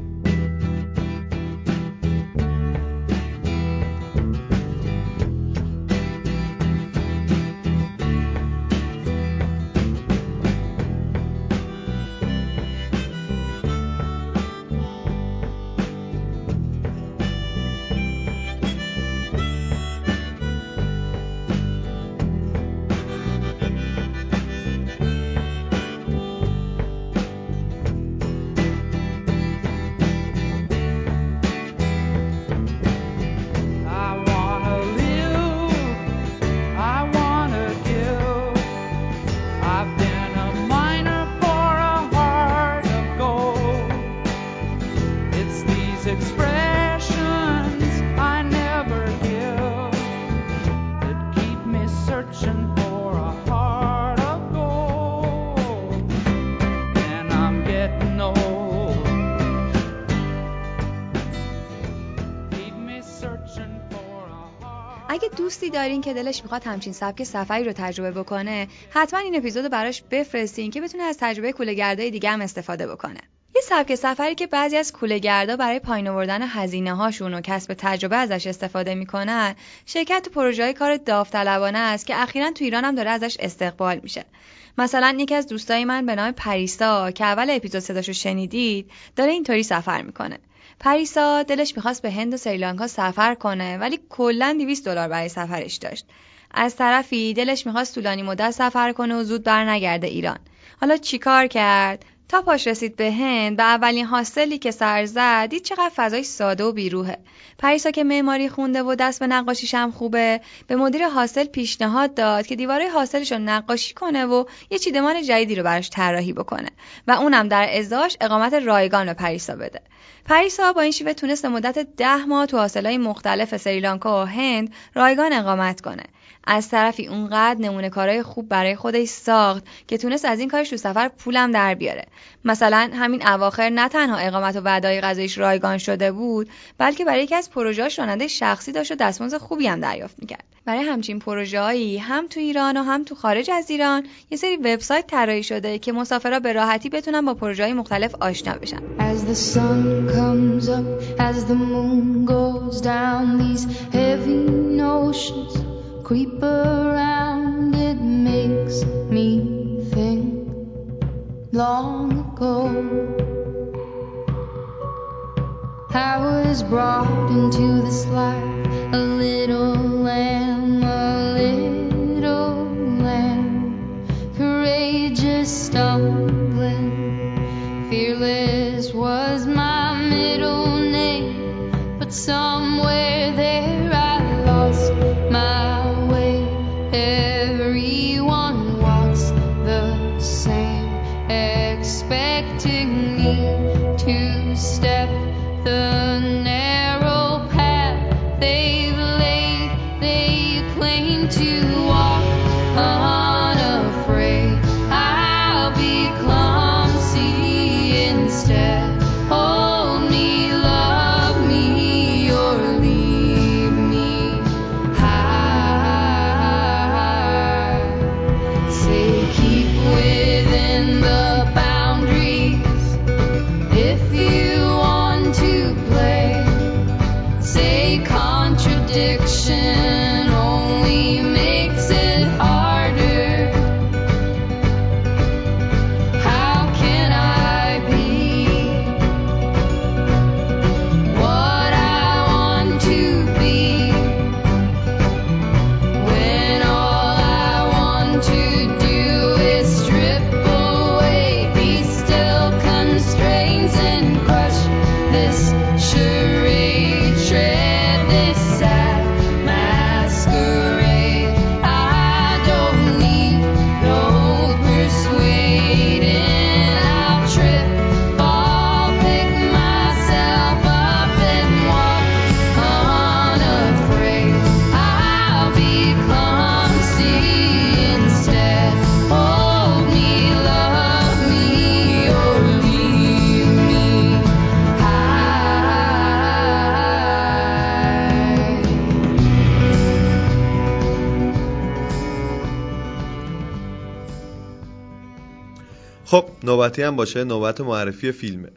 دوستی دارین که دلش می‌خواد همچین سبک سفری رو تجربه بکنه حتما این اپیزود براش بفرستین که بتونه از تجربه کولهگردای دیگه هم استفاده بکنه. یه سبک سفری که بعضی از کولهگردا برای پایین آوردن هزینه هاشون و کسب تجربه ازش استفاده می‌کنن شرکت تو پروژه کار داوطلبانه است که اخیرا تو ایران هم داره ازش استقبال میشه. مثلا یکی از دوستای من به نام پریسا که اول اپیزود صداشو شنیدید داره اینطوری سفر می‌کنه. پریسا دلش می‌خواست به هند و سریلانکا سفر کنه ولی کلا 200 دلار برای سفرش داشت. از طرفی دلش می‌خواست طولانی مدت سفر کنه و زود برنگرده ایران. حالا چیکار کرد؟ تا پاش رسید به هند به اولین حاصلی که سر زد دید چقدر فضای ساده و بیروهه پریسا که معماری خونده و دست به نقاشیش هم خوبه به مدیر حاصل پیشنهاد داد که دیواره حاصلش رو نقاشی کنه و یه چیدمان جدیدی رو براش طراحی بکنه و اونم در ازاش اقامت رایگان به پریسا بده. پریسا با این شیوه تونست مدت ده ماه تو حاصلهای مختلف سریلانکا و هند رایگان اقامت کنه. از طرفی اونقدر نمونه کارهای خوب برای خودش ساخت که تونست از این کارش تو سفر پولم در بیاره. مثلا همین اواخر نه تنها اقامت و وعدای غذایش رایگان شده بود بلکه برای یکی از پروژه‌اش راننده شخصی داشت و دستمزد خوبی هم دریافت می‌کرد. برای همچین پروژه‌هایی هم تو ایران و هم تو خارج از ایران یه سری وبسایت طراحی شده که مسافرها به راحتی بتونن با پروژه‌های مختلف آشنا بشن. Creep around, it makes me think long ago. I was brought into this life a little lamb, a little lamb, courageous. Stumbling, fearless was my middle name, but somewhere there Everyone walks the same, expecting نوبتی هم باشه نوبت معرفی فیلمه.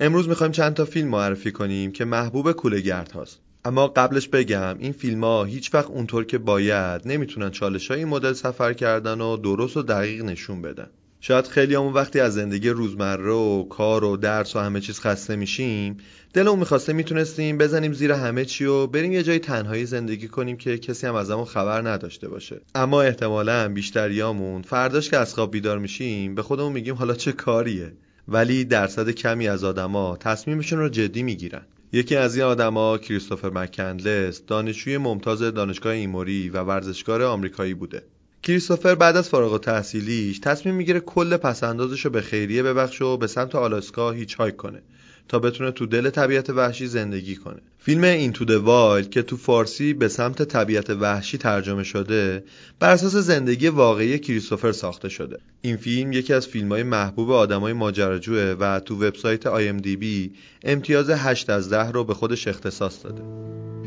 امروز می‌خوایم چند تا فیلم معرفی کنیم که محبوب کولهگرد هاست. اما قبلش بگم این فیلم ها هیچ وقت اونطور که باید نمی‌تونن چالش های مدل سفر کردن و درست و دقیق نشون بدن. شاید خیلی همون وقتی از زندگی روزمره و کار و درس و همه چیز خسته میشیم دلمون می‌خواسته می‌تونستیم بزنیم زیر همه چی و بریم یه جای تنهایی زندگی کنیم که کسی هم ازمون خبر نداشته باشه. اما احتمالا بیشتریامون فرداش که از خواب بیدار میشیم به خودمون میگیم حالا چه کاریه؟ ولی درصد کمی از آدما تصمیمشون رو جدی می‌گیرن. یکی از این آدما کریستوفر مکندلس دانشجوی ممتاز دانشگاه ایموری و ورزشکار آمریکایی بوده. کریستوفر بعد از فارغ التحصیلیش تصمیم می‌گیره کل پس‌اندازش رو به خیریه ببخشه و به سمت آلاسکا hitchhike کنه. تا بتونه تو دل طبیعت وحشی زندگی کنه فیلم Into the Wild که تو فارسی به سمت طبیعت وحشی ترجمه شده بر اساس زندگی واقعی کریستوفر ساخته شده این فیلم یکی از فیلم‌های محبوب آدمای ماجراجوئه و تو وبسایت IMDb امتیاز 8 از 10 رو به خودش اختصاص داده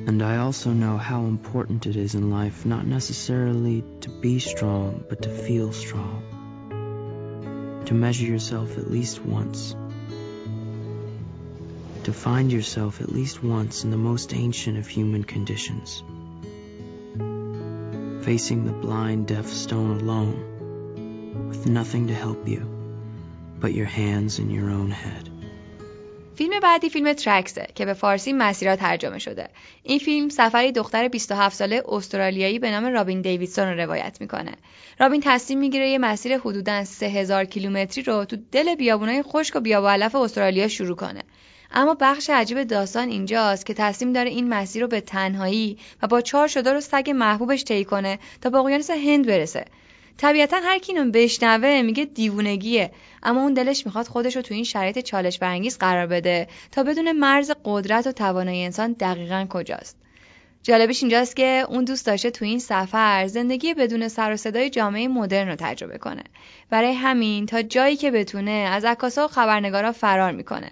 And I also know how important it is in life not necessarily to be strong, but to feel strong. To measure yourself at least once. To find yourself at least once in the most ancient of human conditions. Facing the blind, deaf stone alone, with nothing to help you but your hands and your own head. فیلم بعدی فیلم ترکسه که به فارسی مسیرها ترجمه شده. این فیلم سفری دختر 27 ساله استرالیایی به نام رابین دیویدسون رو روایت می‌کنه. رابین تصمیم می‌گیره یه مسیر حدوداً 3000 کیلومتری رو تو دل بیابونای خشک و بیاب علف استرالیا شروع کنه. اما بخش عجیب داستان اینجاست که تصمیم داره این مسیر رو به تنهایی و با چهار شده و سگ محبوبش طی کنه تا به اقیانوس هند برسه. طبیعتا هر کی اینو بشنوه میگه دیوونگیه. اما اون دلش می‌خواد خودش رو تو این شرایط چالش برانگیز قرار بده تا بدون مرز قدرت و توانایی انسان دقیقا کجاست. جالبش اینجاست که اون دوست داشته تو این سفر زندگی بدون سر و صدای جامعه مدرن رو تجربه کنه. برای همین تا جایی که بتونه از عکاسا و خبرنگارا فرار می‌کنه.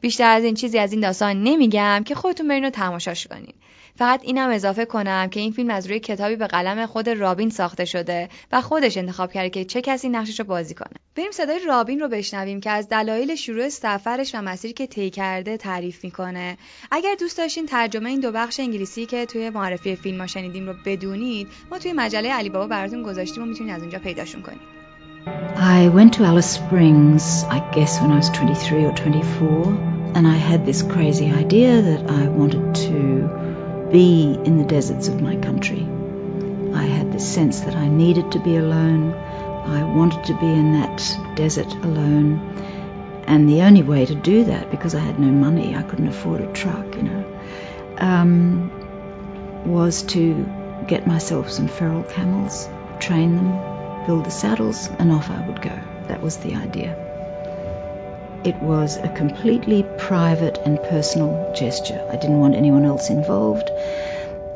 بیشتر از این چیزی از این داستان نمیگم که خودتون برین رو تماشاش کنین فقط اینم اضافه کنم که این فیلم از روی کتابی به قلم خود رابین ساخته شده و خودش انتخاب کرده که چه کسی نقشش رو بازی کنه. بریم صدای رابین رو بشنویم که از دلایل شروع سفرش و مسیری که طی کرده تعریف می‌کنه. اگر دوست داشتین ترجمه این دو بخش انگلیسی که توی معرفی فیلم ها شنیدیم رو بدونید، ما توی مجله علی بابا براتون گذاشتیم و می‌تونید از اونجا پیداشون کنید. I went to Alice Springs, I guess when I was 23 or 24, and I had this crazy idea that I wanted to be in the deserts of my country. I had the sense that I needed to be alone. I wanted to be in that desert alone. And the only way to do that, because I had no money, I couldn't afford a truck, you know, um, was to get myself some feral camels, train them, build the saddles, and off I would go. That was the idea. It was a completely private and personal gesture. I didn't want anyone else involved.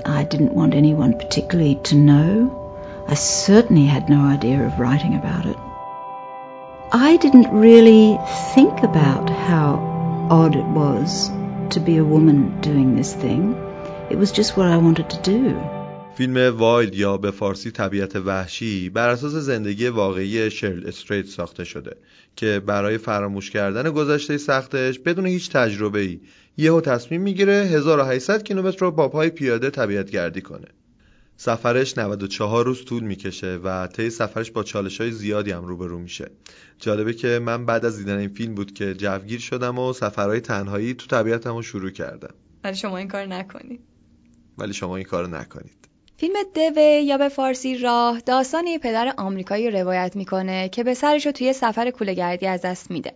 I didn't want anyone particularly to know. I certainly had no idea of writing about it. I didn't really think about how odd it was to be a woman doing this thing. It was just what I wanted to do. فیلم وایلد یا به فارسی طبیعت وحشی بر اساس زندگی واقعی شرل استریت ساخته شده که برای فراموش کردن گذشته سختش بدون هیچ تجربه ای یهو تصمیم می‌گیره 1800 کیلومتر رو با پای پیاده طبیعت گردی کنه. سفرش 94 روز طول می‌کشه و طی سفرش با چالش های زیادی هم روبرو میشه. جالبه که من بعد از دیدن این فیلم بود که جوگیر شدم و سفرهای تنهایی تو طبیعتم رو شروع کردم. ولی شما این کار نکنید. ولی شما این کارو نکنید. فیلم دوه یا به فارسی راه داستان یه پدر آمریکایی رو روایت می‌کنه که پسرش رو توی سفر کولهگردی از دست میده.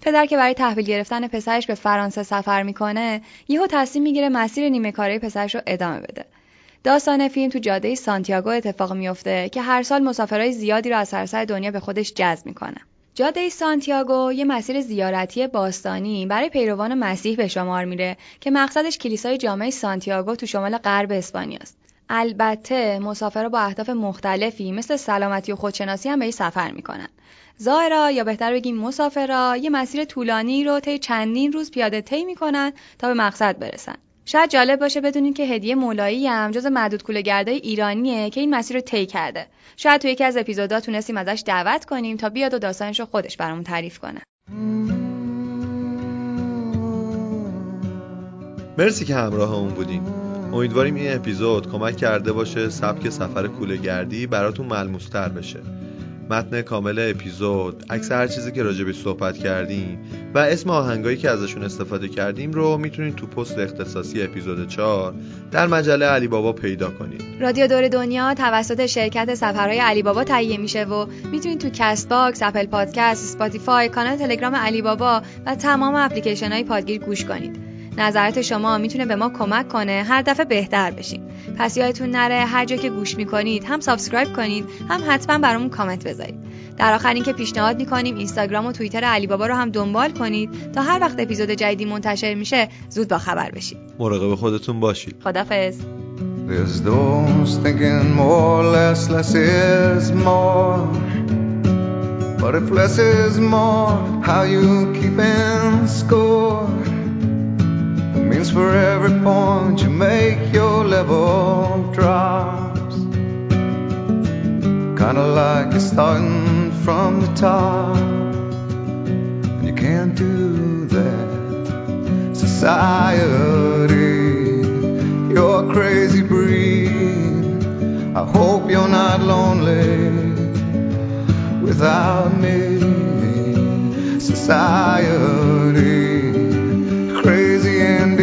پدر که برای تحویل گرفتن پسرش به فرانسه سفر می‌کنه یهو تصمیم می‌گیره مسیر نیمه کاره پسرش رو ادامه بده. داستان فیلم تو جاده سانتیاگو اتفاق میفته که هر سال مسافرای زیادی رو از سراسر دنیا به خودش جذب می‌کنه. جاده سانتیاگو یه مسیر زیارتی باستانی برای پیروان مسیح به شمار میره که مقصدش کلیسای جامع سانتیاگو تو شمال غرب اسپانیا است. البته مسافرها با اهداف مختلفی مثل سلامتی و خودشناسی هم به این سفر می‌کنن. زائرا یا بهتر بگیم مسافرا یه مسیر طولانی رو طی چندین روز پیاده طی می‌کنن تا به مقصد برسن. شاید جالب باشه بدونین که هدیه مولایی هم جز معدود کولهگردای ایرانیه که این مسیر رو طی کرده. شاید تو یکی از اپیزودا تونستیم ازش دعوت کنیم تا بیاد و داستانش رو خودش برامون تعریف کنه. مرسی که همراهمون بودین. امیدواریم این اپیزود کمک کرده باشه سبک سفر کولهگردی براتون ملموستر بشه. متن کامل اپیزود، عکس هر چیزی که راجع بهش صحبت کردیم و اسم آهنگایی که ازشون استفاده کردیم رو می‌تونید تو پست اختصاصی اپیزود 4 در مجله علی بابا پیدا کنید. رادیو دور دنیا توسط شرکت سفرهای علی بابا تهیه میشه و می‌تونید تو کست باکس، اپل پادکست، اسپاتیفای، کانال تلگرام علی بابا و تمام اپلیکیشن های پادگیر گوش کنید. نظرات شما می‌تونه به ما کمک کنه هر دفعه بهتر بشیم. پس یادتون نره هر جا که گوش می‌کنید هم subscribe کنید هم حتما برامون کامنت بذارید. در آخر اینکه پیشنهاد می‌کنیم اینستاگرام و توییتر علی بابا رو هم دنبال کنید تا هر وقت اپیزود جدیدی منتشر میشه زود با خبر بشید. مراقب خودتون باشید. خدافظ. There's those thinking more or less, less is more. But if less is more, how you keeping score? For every point you make, your level drops. Kinda like you're starting from the top. And you can't do that. Society, you're a crazy breed. I hope you're not lonely without me. Society, crazy and.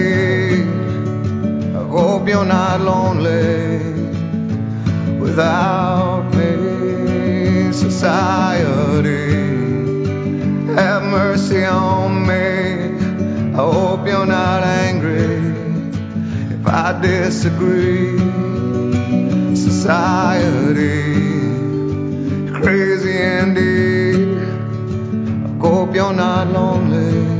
I hope you're not lonely without me. Society, have mercy on me. I hope you're not angry if I disagree. Society, crazy and. I hope you're not lonely.